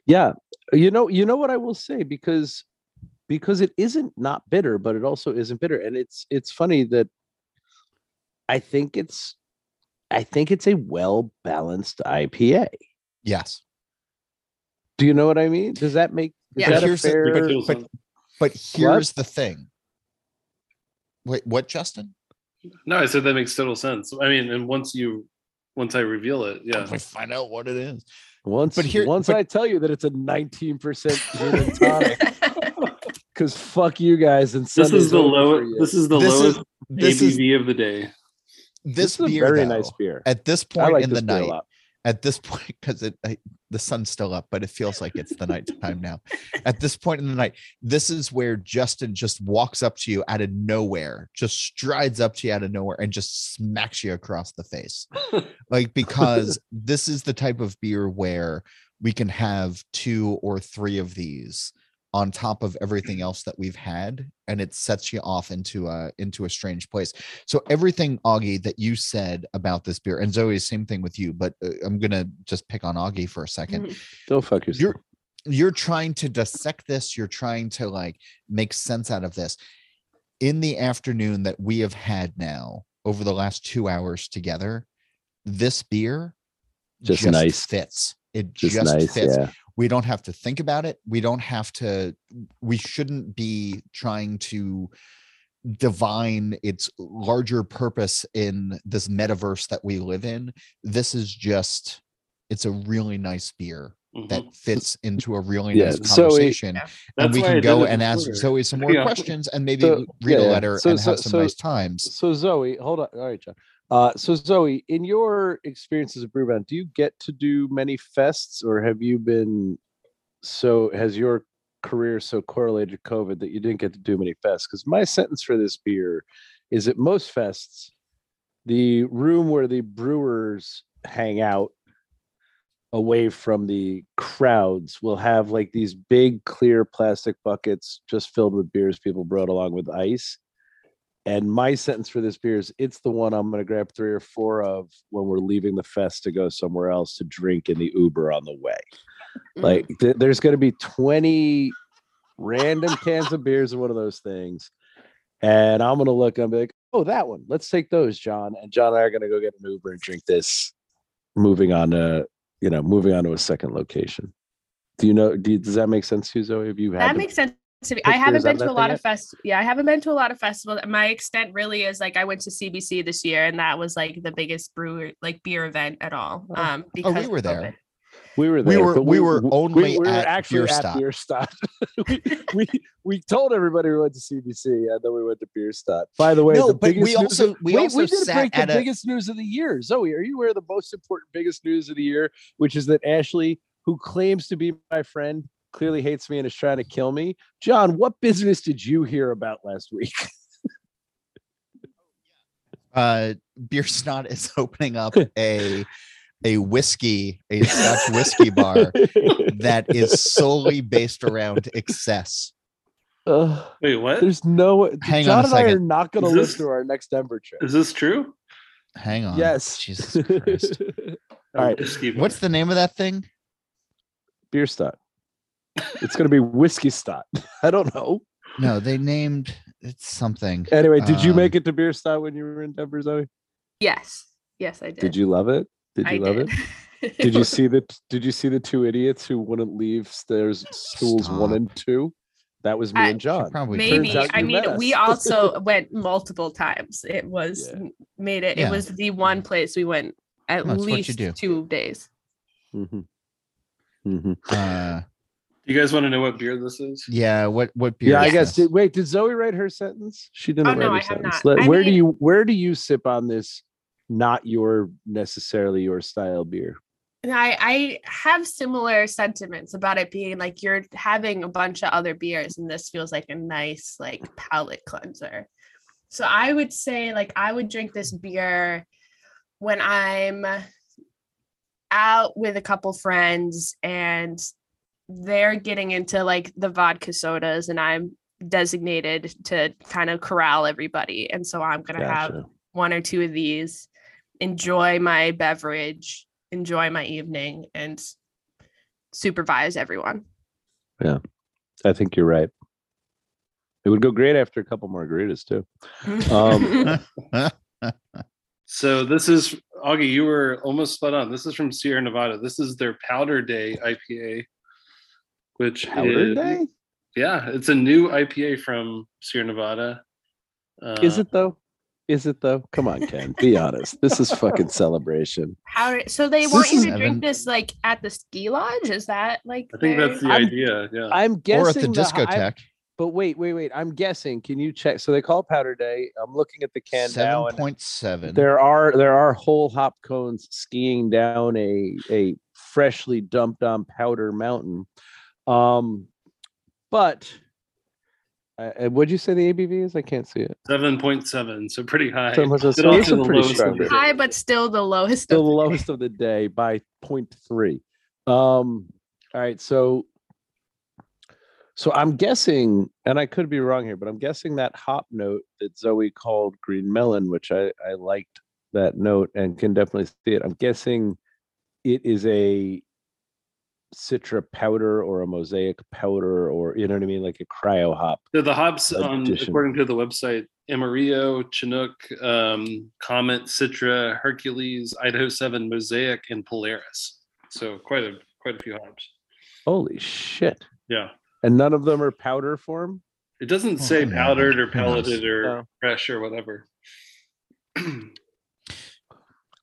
yeah you know you know what i will say because because it isn't not bitter but it also isn't bitter and it's it's funny that i think it's i think it's a well balanced ipa Yes, do you know what i mean does that make is Yeah. that Here's the- fair Ridiculous. but- but here's the thing. Wait, what, Justin? No, I said that makes total sense. I mean, and once you, once I reveal it, yeah. We find out what it is. once but here- once but- i tell you that it's a 19% gin and tonic because fuck you guys and This is the over low. This is the This is lowest this is ABV of the day. this, This is a beer very though, nice beer at this point like in this the beer a night. At this point, because it I, the sun's still up, but it feels like it's the night time now. At this point in the night, this is where Justin just walks up to you out of nowhere, just strides up to you out of nowhere, and just smacks you across the face. like because this is the type of beer where we can have two or three of these on top of everything else that we've had and it sets you off into a into a strange place so everything augie that you said about this beer and zoe same thing with you but uh, i'm gonna just pick on augie for a second don't fuck yourself you're you're trying to dissect this you're trying to like make sense out of this in the afternoon that we have had now over the last two hours together, this beer Just nice. fits. It Just, just, nice. fits. Yeah. We don't have to think about it. We don't have to. We shouldn't be trying to divine its larger purpose in this metaverse that we live in. This is just. It's a really nice beer Mhm. that fits into a really Yeah, nice so conversation. And we can go and ask. Zoe some more Yeah. questions and maybe So- read yeah, a letter So- and have some so- nice times. So Zoe, hold on. All right, John. Uh, so Zoe, in your experience as a brewbound, do you get to do many fests, or have you been so? Has your career so correlated to COVID that you didn't get to do many fests? Because my sentence for this beer is at most fests, the room where the brewers hang out away from the crowds will have like these big clear plastic buckets just filled with beers people brought along with ice and my sentence for this beer is it's the one I'm going to grab three or four of when we're leaving the fest to go somewhere else to drink in the Uber on the way. Mm. Like th- there's going to be 20 random cans of beers in one of those things. And I'm going to look and be like, oh, that one. Let's take those, John. And John and I are going to go get an Uber and drink this, moving on to, you know, moving on to a second location. Do you know, do you, does that make sense to you, Zoe? Have you had that to- makes sense to me. pick I haven't been to a lot thing of fest. Yeah, I haven't been to a lot of festivals. My extent really is like I went to CBC this year, and that was like the biggest brewer like beer event at all. Oh. Um, Oh, we of were COVID. there. We were We were- but we were only we were at actually Beer at Stop. Bierstadt. we, we we told everybody we went to CBC and then we went to Bierstadt. By the way, No, the but we news also- of- we wait, also we didn't sat break at the a- biggest news of the year. Zoe, are you aware of the most important biggest news of the year, which is that Ashley, who claims to be my friend, clearly hates me and is trying to kill me. John, what business did you hear about last week? uh Bierstadt is opening up a a whiskey a scotch whiskey bar that is solely based around excess Ugh, Wait, what? there's no Hang John on a and I are not going to Is live this- through our next Denver trip. Is this true? hang on Yes. jesus christ All right. What's the name of that thing Bierstadt. It's going to be whiskey stot. I don't know. no they named it something Anyway, did you Um, make it to Bierstadt when you were in Denver, Zoe? Yes, yes, I did. Did you love it? Did you I love did. it? Did you see the Did you see the two idiots who wouldn't leave stairs stools one and two? That was me I- and John. probably Maybe. I mean, met we also went multiple times. It was Yeah. made it. Yeah. It was the one place we went at That's what you least two days. hmm hmm uh You guys want to know what beer this is? yeah what what beer Yeah, I guess. this? Did, wait, did Zoe write her sentence? She didn't Oh, write no, her I have sentence. not. Let- I where do you Where do you sip on this? Not your necessarily your style beer. I, I have similar sentiments about it being like you're having a bunch of other beers, and this feels like a nice like palate cleanser. So I would say like I would drink this beer when I'm out with a couple friends and they're getting into like the vodka sodas and I'm designated to kind of corral everybody. And so I'm gonna have one or two of these, enjoy my beverage, enjoy my evening, and supervise everyone. Yeah, I think you're right. It would go great after a couple margaritas too. Um, So this is Augie. You were almost spot on. This is from Sierra Nevada. This is their Powder Day IPA, which Powder is- Day? Yeah, it's a new IPA from Sierra Nevada. Uh, Is it though? Is it though? Come on, Ken. Be honest. This is fucking celebration. How so they This want you to Evan- drink this like at the ski lodge? Is that like I think their- that's the I'm- idea. Yeah. I'm guessing or at the the hi- I'm- discotheque but wait, wait, wait. I'm guessing. Can you check? So they call Powder Day. I'm looking at the can now, 7.7 there are there are whole hop cones skiing down a a freshly dumped on powder mountain. Um, but uh, uh, what'd you say the ABV is? I can't see it. Seven point seven, so pretty high. Seven point seven. But So also it's the pretty lowest of the high, but still the lowest. still of the the day. lowest of the day by 0.3 um all right so so i'm guessing and i could be wrong here but i'm guessing that hop note that zoe called green melon which i i liked that note and can definitely see it i'm guessing it is a citra powder or a mosaic powder or you know what i mean like a cryo hop So the hops on Addition. according to the website Amarillo, Chinook, um, Comet, Citra, Hercules, Idaho 7, Mosaic, and Polaris. So quite a quite a few hops. Holy shit! Yeah. And none of them are powder form. It doesn't Oh, say come on. powdered or Who knows? pelleted or No. fresh or whatever.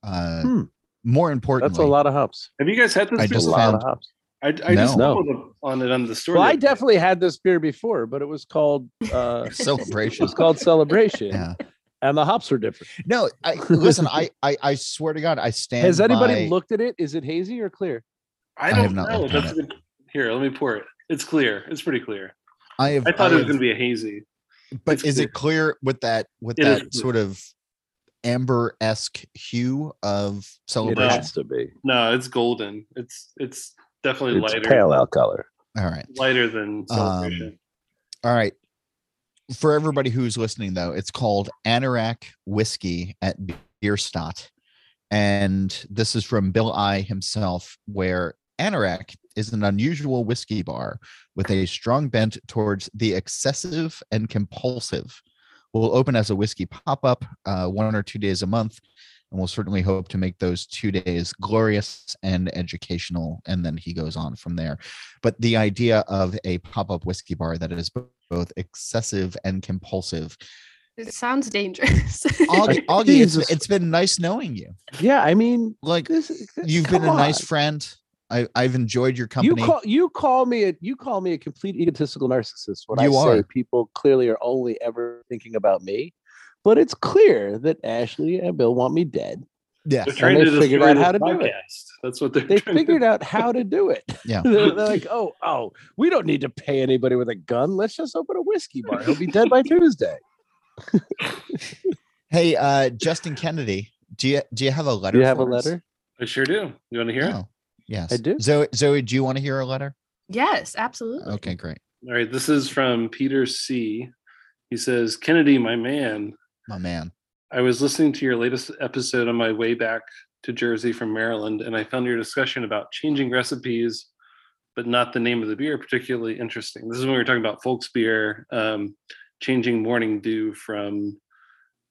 Uh, Hmm. More importantly, That's a lot of hops. Have you guys had this? I beer? just a lot found- of hops. I, I just know on it on the story. Well, I definitely had this beer before, but it was called uh, it celebration. was called Celebration, Yeah. and the hops were different. No, I listen. I, I I swear to God, I stand. Has anybody by- looked at it? Is it hazy or clear? I I don't have not know. looked at That's a good- Here, let me pour it. It's clear. It's pretty clear. I have. I thought I it was going to be a hazy. but it's is clear. it clear with that with It is that sort of amber esque hue of It celebration? has to be. No, it's golden. It's it's definitely It's lighter. pale ale color. All right. Lighter than celebration. All right. For everybody who's listening, though, it's called Anorak Whiskey at Bierstadt. And this is from Bill Eye himself, where Anorak is an unusual whiskey bar with a strong bent towards the excessive and compulsive. Will open as a whiskey pop up uh, one or two days a month. And we'll certainly hope to make those two days glorious and educational. And then he goes on from there. But the idea of a pop-up whiskey bar that is both excessive and compulsive. It sounds dangerous. augie, augie it's, it's been nice knowing you. Yeah, I mean, like this, you've been a come nice friend. I, i've enjoyed your You company. call you call me a you call me a complete egotistical narcissist when You I say people clearly are only ever thinking about me. But it's clear that Ashley and Bill want me dead. yeah They're trying they to figured out how to do it. That's what they're They trying to figured out how to do it. Yeah. they're, they're like, oh, oh, we don't need to pay anybody with a gun. Let's just open a whiskey bar. He'll be dead by Tuesday. hey uh justin kennedy do you do you have a letter Do you have a us? letter? I sure do. You want to hear it? oh, yes I do. zoe zoe do you want to hear a letter yes, absolutely. okay great All right. This is from Peter C. He says, Kennedy, my man, my man I was listening to your latest episode on my way back to Jersey from Maryland, and I found your discussion about changing recipes, but not the name of the beer particularly interesting. This is when we were talking about folks beer, um, changing morning dew from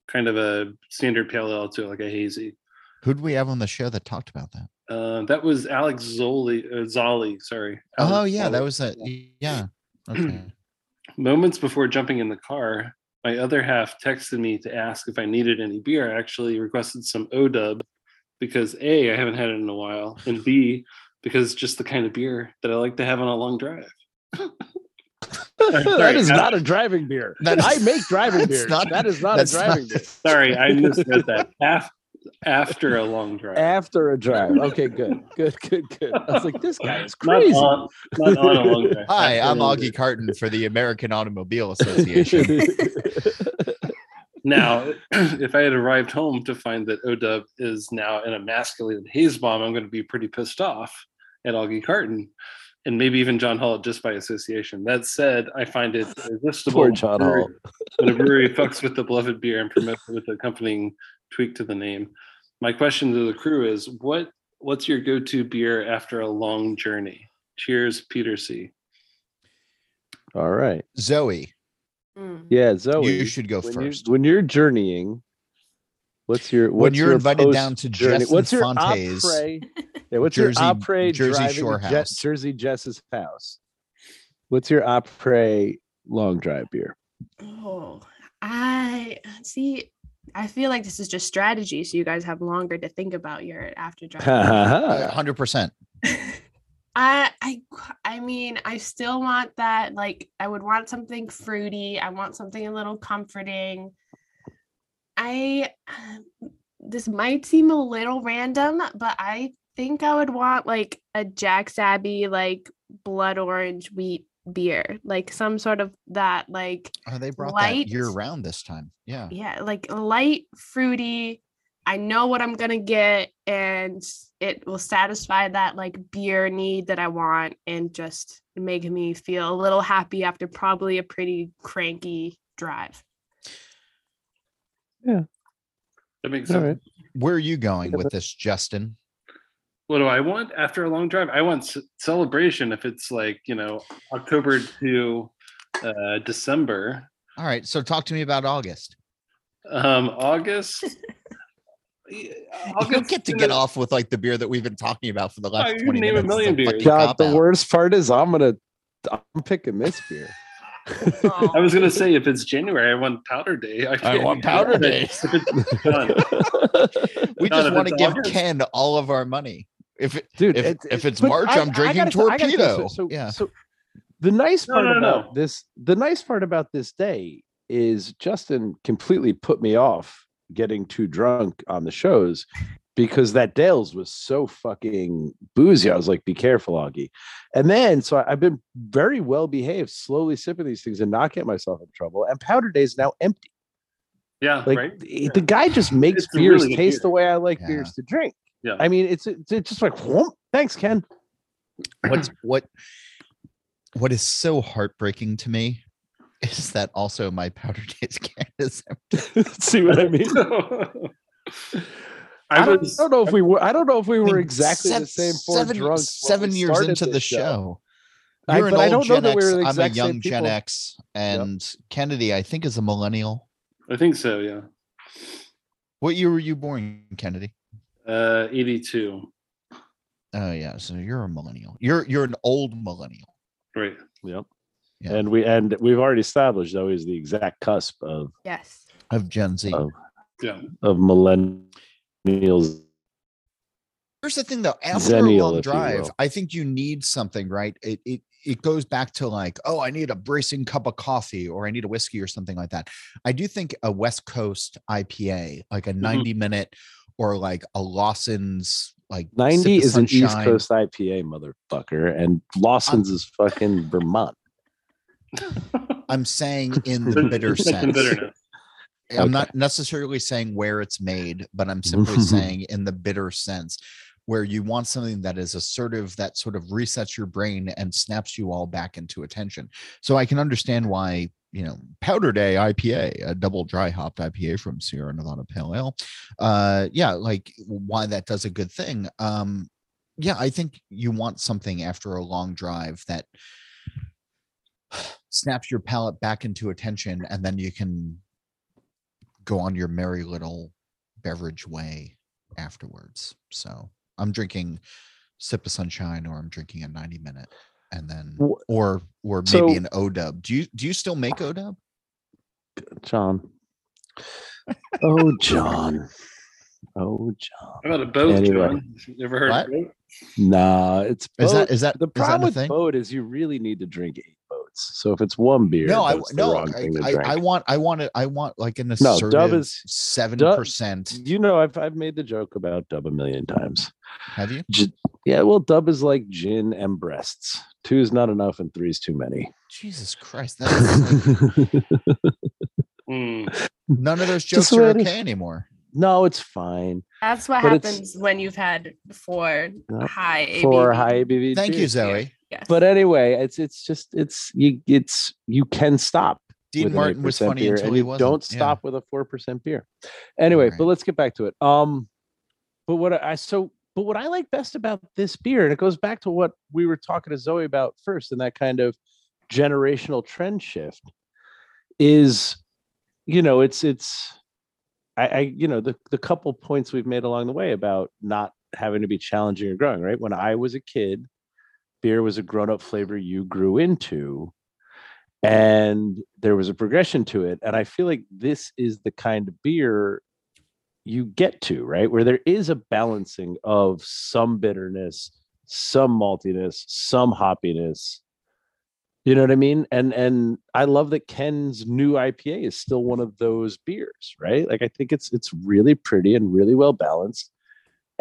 kind of a standard pale ale to like a hazy. who do we have on the show that talked about that Uh, that was Alex Zoli, uh, Zolli, sorry. Alex oh yeah that was a yeah okay Moments before jumping in the car, my other half texted me to ask if I needed any beer. I actually requested some ODub because A, I haven't had it in a while, and B, because it's just the kind of beer that I like to have on a long drive. that is sorry, not a driving beer. That's- I make driving that's beers. not- that is not a driving not- beer. Sorry, I misread that. Af- after a long drive. After a drive. Okay, good, good, good, good. I was like, this guy is Not crazy. on, not on a long drive. hi After a i'm augie carton for the american automobile association Now, if I had arrived home to find that ODub is now an emasculated haze bomb, I'm going to be pretty pissed off at Augie Carton and maybe even John Holl just by association. That said, I find it irresistible Poor John brewery- Hall. when a brewery fucks with the beloved beer and promotes it with accompanying tweak to the name. My question to the crew is what what's your go-to beer after a long journey? Cheers, Peter C. All right. zoe Mm. Yeah, Zoe. you should go when first You, when you're journeying, what's your when you're your invited down to post-journey- what's your Fonte's après? Yeah, what's Jersey- your après Jersey Shore to Je- house. Jersey Jess's house? What's your après long drive beer? Oh, I see. I feel like this is just strategy, so you guys have longer to think about your after drive. Uh, 100% I I I mean, I still want that. Like, I would want something fruity. I want something a little comforting. I this might seem a little random, but I think I would want like a Jack's Abbey like blood orange wheat beer, like some sort of that like oh, they brought light- that year round this time yeah yeah, like light, fruity. I know what I'm gonna get, and it will satisfy that like beer need that I want, and just make me feel a little happy after probably a pretty cranky drive. Yeah. That makes sense. right. where are you going with this justin What do I want after a long drive? I want c- celebration if it's like, you know, October to uh, December. all right so talk to me about august Um, August. You don't get to get off with like the beer that we've been talking about for the last Oh, 20 name a million beers. God, the cop-out. worst part is I'm gonna I'm picking this beer. I was gonna say if it's January, I want powder day. I want powder day. If it's done. We just want to give August. Ken all of our money. If it, Dude, if, it- if it's March, I- I'm I drinking gotta say- I gotta torpedo. So, so, yeah. so the nice part no, about no. this, the nice part about this day is Justin completely put me off getting too drunk on the shows because that Dale's was so fucking boozy. I was like, be careful, Augie. And then so I, I've been very well behaved, slowly sipping these things and not get myself in trouble. And Powder Day is now empty. Yeah, Like right. the, the guy just makes It's beers really taste beer. the way I like Yeah. beers to drink. Yeah. I mean, it's it's, it's just like, whoomp. thanks, Ken. What's what what is so heartbreaking to me is that also my powder days can is empty. See what I mean? I, I don't, was. I don't know if we were. I don't know if we were mean, exactly the same four seven, drunks. seven years into the this show. I- You're an but I old don't know Gen that we X. were the I'm a exact same young Gen people. X, and Kennedy, I think, is a millennial. I think so. Yeah. What year were you born, Kennedy? Uh, eighty-two. Oh yeah, so you're a millennial. You're you're an old millennial. Right. Yep. Yeah. And we and we've already established though is the exact cusp of Yes. of Gen Z. Oh. Yeah. of millennials. Here's the thing though, after a long drive. I think you need something, right? It, it it goes back to like, oh, I need a bracing cup of coffee or I need a whiskey or something like that. I do think a West Coast IPA, like a 90 minute or like a Lawson's like 90 is an East. Coast IPA, motherfucker, and Lawson's is fucking Vermont. I'm saying in the bitter sense. bitterness. I'm not necessarily saying where it's made, but I'm simply saying in the bitter sense where you want something that is assertive that sort of resets your brain and snaps you all back into attention. So I can understand why, you know, Powder Day IPA, a double dry hopped IPA from Sierra Nevada Pale Ale. Uh yeah, like why that does a good thing. Um yeah, I think you want something after a long drive that snaps your palate back into attention and then you can go on your merry little beverage way afterwards. So I'm drinking sip of sunshine or I'm drinking a 90 minute and then or or maybe So- an O dub. Do you do you still make O dub? John. Oh, John. Oh, John. How about a boat, Anyway. John? You ever heard What? of boat? Nah, it's Is that is that the is that problem with thing? boat is you really need to drink eight boats. So if it's one beer, No, I the no, wrong thing to I, I, drink. I want I want it I want like an No, assertive Dub is- seven percent. you know, I've I've made the joke about Dub a million times. Have you? J- yeah, well, Dub is like gin and breasts. Two is not enough, and three is too many. Jesus Christ. That is like, Mm. none of those jokes are what it is. okay anymore. no, it's fine. That's what But happens when you've had four Yep. high ABV. For high ABV. Thank you, beers. Zoe. Yes. But anyway, it's it's just it's you it's you can stop. Dean Martin was 8% funny beer, until and he you wasn't. Don't Yeah. stop with a four percent beer. Anyway, Right. but let's get back to it. Um, but what I so but what I like best about this beer, and it goes back to what we were talking to Zoe about first, and that kind of generational trend shift is, you know, it's it's I, I you know the the couple points we've made along the way about not having to be challenging or growing. Right when I was a kid, beer was a grown up flavor you grew into and there was a progression to it and i feel like this is the kind of beer you get to right? Where there is a balancing of some bitterness some maltiness some hoppiness. You know what i mean? And and i love that ken's new ipa is still one of those beers right? Like i think it's it's really pretty and really well balanced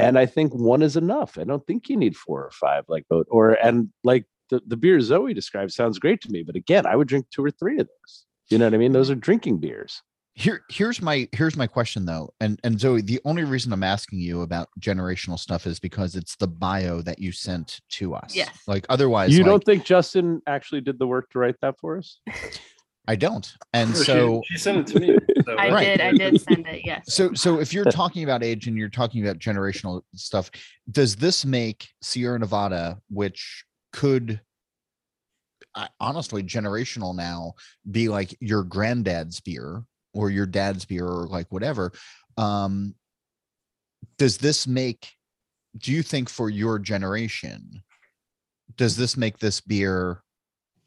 and i think one is enough. I don't think you need four or five like both or and like the, the beer zoe described sounds great to me but again i would drink two or three of those. You know what i mean? Those are drinking beers. Here, here's my here's my question though, and and Zoe, the only reason I'm asking you about generational stuff is because it's the bio that you sent to us. Yes. Like otherwise, you like, don't think justin actually did the work to write that for us I don't. And No, she- so she, sent it to me. so I Right. did. I did send it. Yes. so so if you're talking about age and you're talking about generational stuff, does this make Sierra Nevada, which could I- honestly generational now, be like your granddad's beer? or your dad's beer or like whatever um does this make do you think for your generation does this make this beer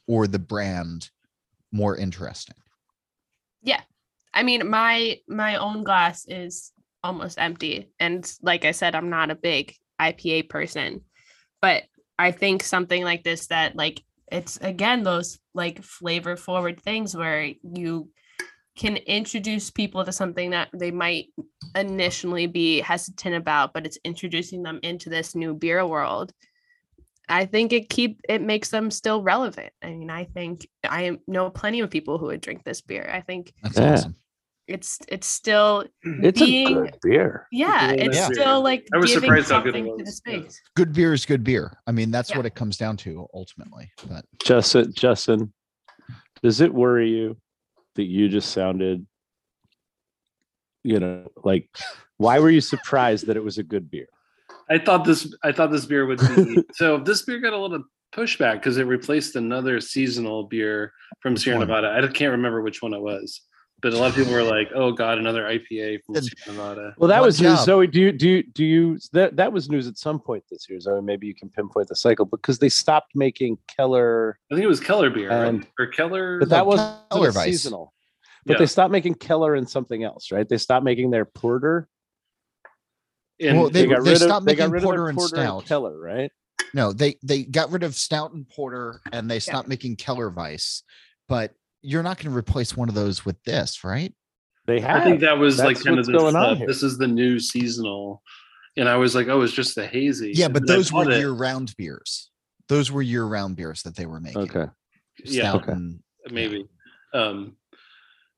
or the brand more interesting Yeah. I mean, my my own glass is almost empty, and like I said, I'm not a big IPA person, but I think something like this that like it's again those like flavor forward things where you can introduce people to something that they might initially be hesitant about, but it's introducing them into this new beer world. I think it keep it makes them still relevant. I mean, I think I know plenty of people who would drink this beer. I think that's Yeah. awesome it's it's still It's being a good beer. yeah, really it's beer. still like I was giving surprised how good it something to the was, space. good beer is good beer i mean that's Yeah. what it comes down to ultimately but Justin, Justin, does it worry you that you just sounded, you know, like, why were you surprised that it was a good beer? I thought this I thought this beer would be so this beer got a little pushback because it replaced another seasonal beer from Sierra one? Nevada. I can't remember which one it was, but a lot of people were like, "Oh God, another IPA from Sierra Nevada." Well, that One was news. job. Zoe, do you do you do you that that was news at some point this year, Zoe? Maybe you can pinpoint the cycle because they stopped making Keller, I think it was Keller beer right? And- or Keller. but that was Keller seasonal. But Yeah. they stopped making Keller and something else, right? They stopped making their porter. And Well, They- got they rid of stopped they got making rid porter of and their porter stout. Keller, right? no they they got rid of stout and porter and they stopped making Kellerweis but you're not going to replace one of those with this right They have. I think that was like kind of what's this, going on uh, this is the new seasonal, and I was like, "Oh, it's just the hazy." yeah but then I those were it. year-round beers those were year-round beers that they were making okay. Yeah, stout Okay. and maybe. Um,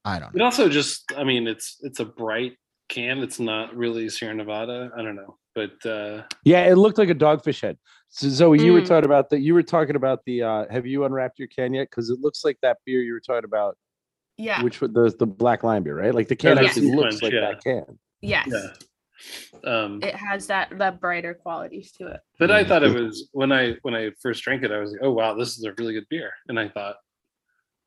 i don't It also just, I mean, it's it's a bright can. It's not really Sierra Nevada. I don't know, but uh, Yeah, it looked like a dogfish head. So Zoe, you were Mm. talking about that. You were talking about the. uh Have you unwrapped your can yet? Because it looks like that beer you were talking about, Yeah. which was the the black lime beer, right? Like the can Yeah, actually looks SeaQuench, like yeah. that can. yes. yeah. Um, It has that that brighter qualities to it. but I Mm. thought it was when I when I first drank it, I was like, oh wow, this is a really good beer, and I thought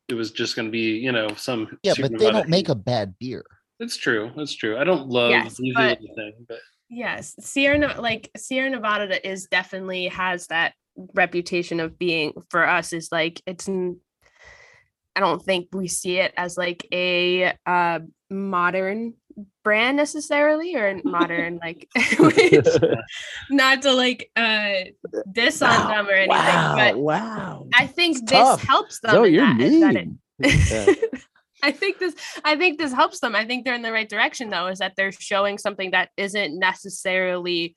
it was just going to be, you know, some. yeah but they don't make a bad beer It's true. It's true. I don't love Yes, but- little thing, but Yes. Sierra like Sierra Nevada is definitely has that reputation of being for us is like it's I don't think we see it as like a uh modern brand necessarily or modern like which, not to like uh diss on them or anything wow, but wow. I think It's this tough. helps them Zoe, in you're that, is that it- Yeah. I think this I think this helps them. I think they're in the right direction though, is that they're showing something that isn't necessarily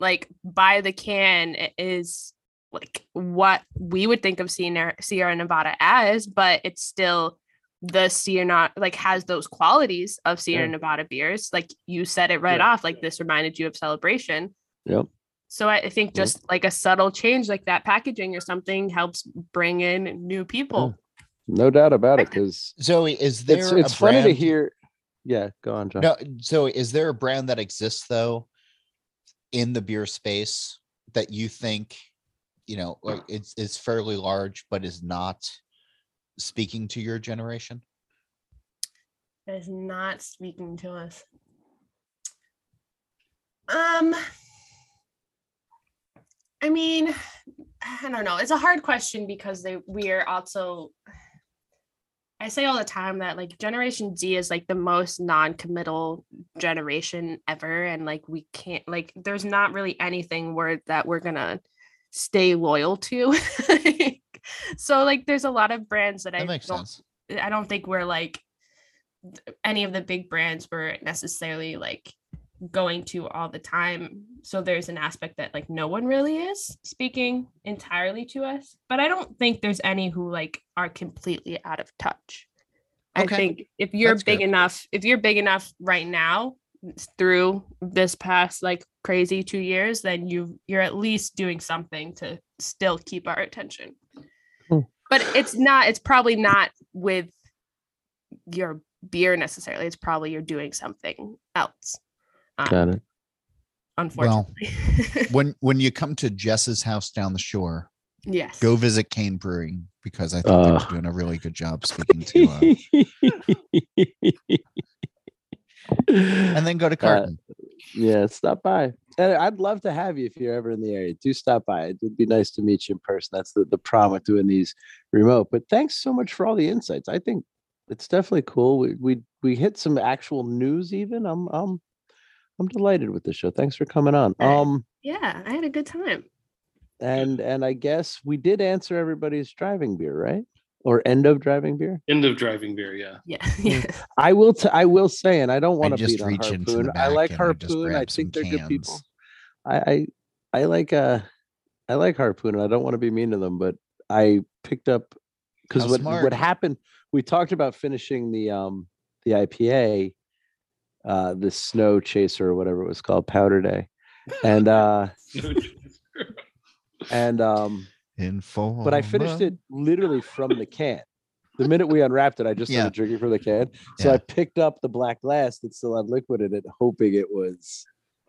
like by the can is like what we would think of Sierra, Sierra Nevada as, but it's still the Sierra like has those qualities of Sierra Yeah. Nevada beers. Like you said it right Yeah. off, like this reminded you of celebration. Yep. So I think just like a subtle change like that packaging or something helps bring in new people. No doubt about it. Because zoe is there it's a it's funny to hear. Yeah, go on, John. no zoe is there a brand that exists though in the beer space that you think you know it's it's fairly large but is not speaking to your generation That is not speaking to us. Um, I mean, I don't know. It's a hard question because they we are also. I say all the time that like Generation Z is like the most non-committal generation ever, and like we can't like there's not really anything where that we're gonna stay loyal to. so like there's a lot of brands that, I that makes don't sense I don't think we're like any of the big brands were necessarily like going to all the time. So there's an aspect that like no one really is speaking entirely to us. But I don't think there's any who like are completely out of touch. Okay. I think if you're That's big good. enough, if you're big enough right now through this past like crazy two years, then you you're at least doing something to still keep our attention. Hmm. But it's not, it's probably not with your beer necessarily. It's probably you're doing something else. Um, Got it. unfortunately. when when you come to jess's house down the shore yes. go visit Kane Brewing because I think Uh. they're doing a really good job speaking to. Uh, and then go to Carton. yeah, stop by. And I'd love to have you if you're ever in the area. Do stop by. It would be nice to meet you in person. That's the, the problem with doing these remote. But thanks so much for all the insights. I think it's definitely cool. We we we hit some actual news even. I'm I'm I'm delighted with the show. Thanks for coming on. Um Yeah, I had a good time. and and I guess we did answer everybody's driving beer, right? Or end of driving beer. End of driving beer. Yeah. Yeah. yeah. I will. T- I will say, and I don't want to just beat on reach into the Harpoon. I back like and I just Harpoon. I grab think they're good people. cans. I, I I like uh I like Harpoon, and I don't want to be mean to them, but I picked up because what smart. what happened. We talked about finishing the um the IPA, uh the Snow Chaser or whatever it was called, Powder Day, and uh and um Info. but I finished it literally from the can. The minute we unwrapped it, I just started Yeah. drinking from the can. So I picked up the black glass that still had liquid in it, hoping it was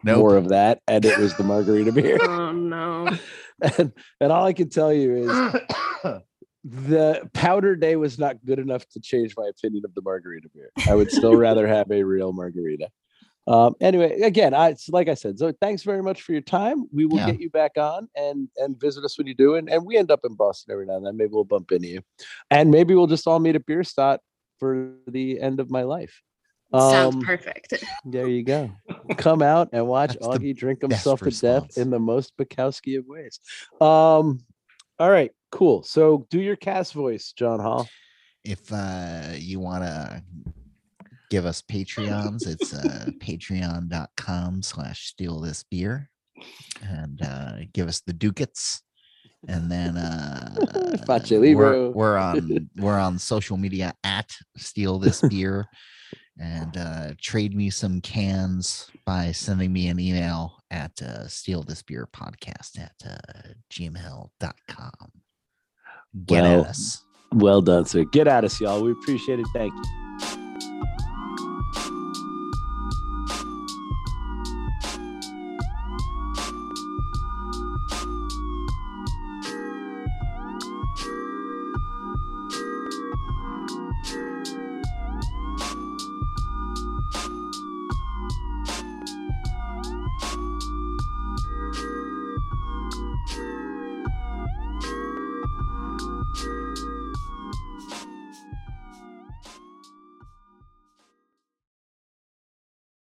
Nope. more of that, and it was the margarita beer. oh no. and, and all I can tell you is the powder day was not good enough to change my opinion of the margarita beer. I would still rather have a real margarita. Um, anyway, again, I it's like I said, so thanks very much for your time. We will Yeah. get you back on and and visit us when you do, and, and we end up in Boston every now and then. Maybe we'll bump into you, and maybe we'll just all meet at Bierstadt for the end of my life. Sounds Um, perfect. there you go. Come out and watch That's Augie drink himself to death in the most Bukowski of ways. Um, all right, cool. So do your cast voice, John Holl. if uh you want to give us patreons it's uh patreon.com slash steal this beer and uh give us the ducats and then uh we're, we're on we're on social media at steal this beer and uh trade me some cans by sending me an email at uh steal this beer podcast at uh gmail.com get Well, at us Well done, sir. Get at us, y'all. We appreciate it. Thank you.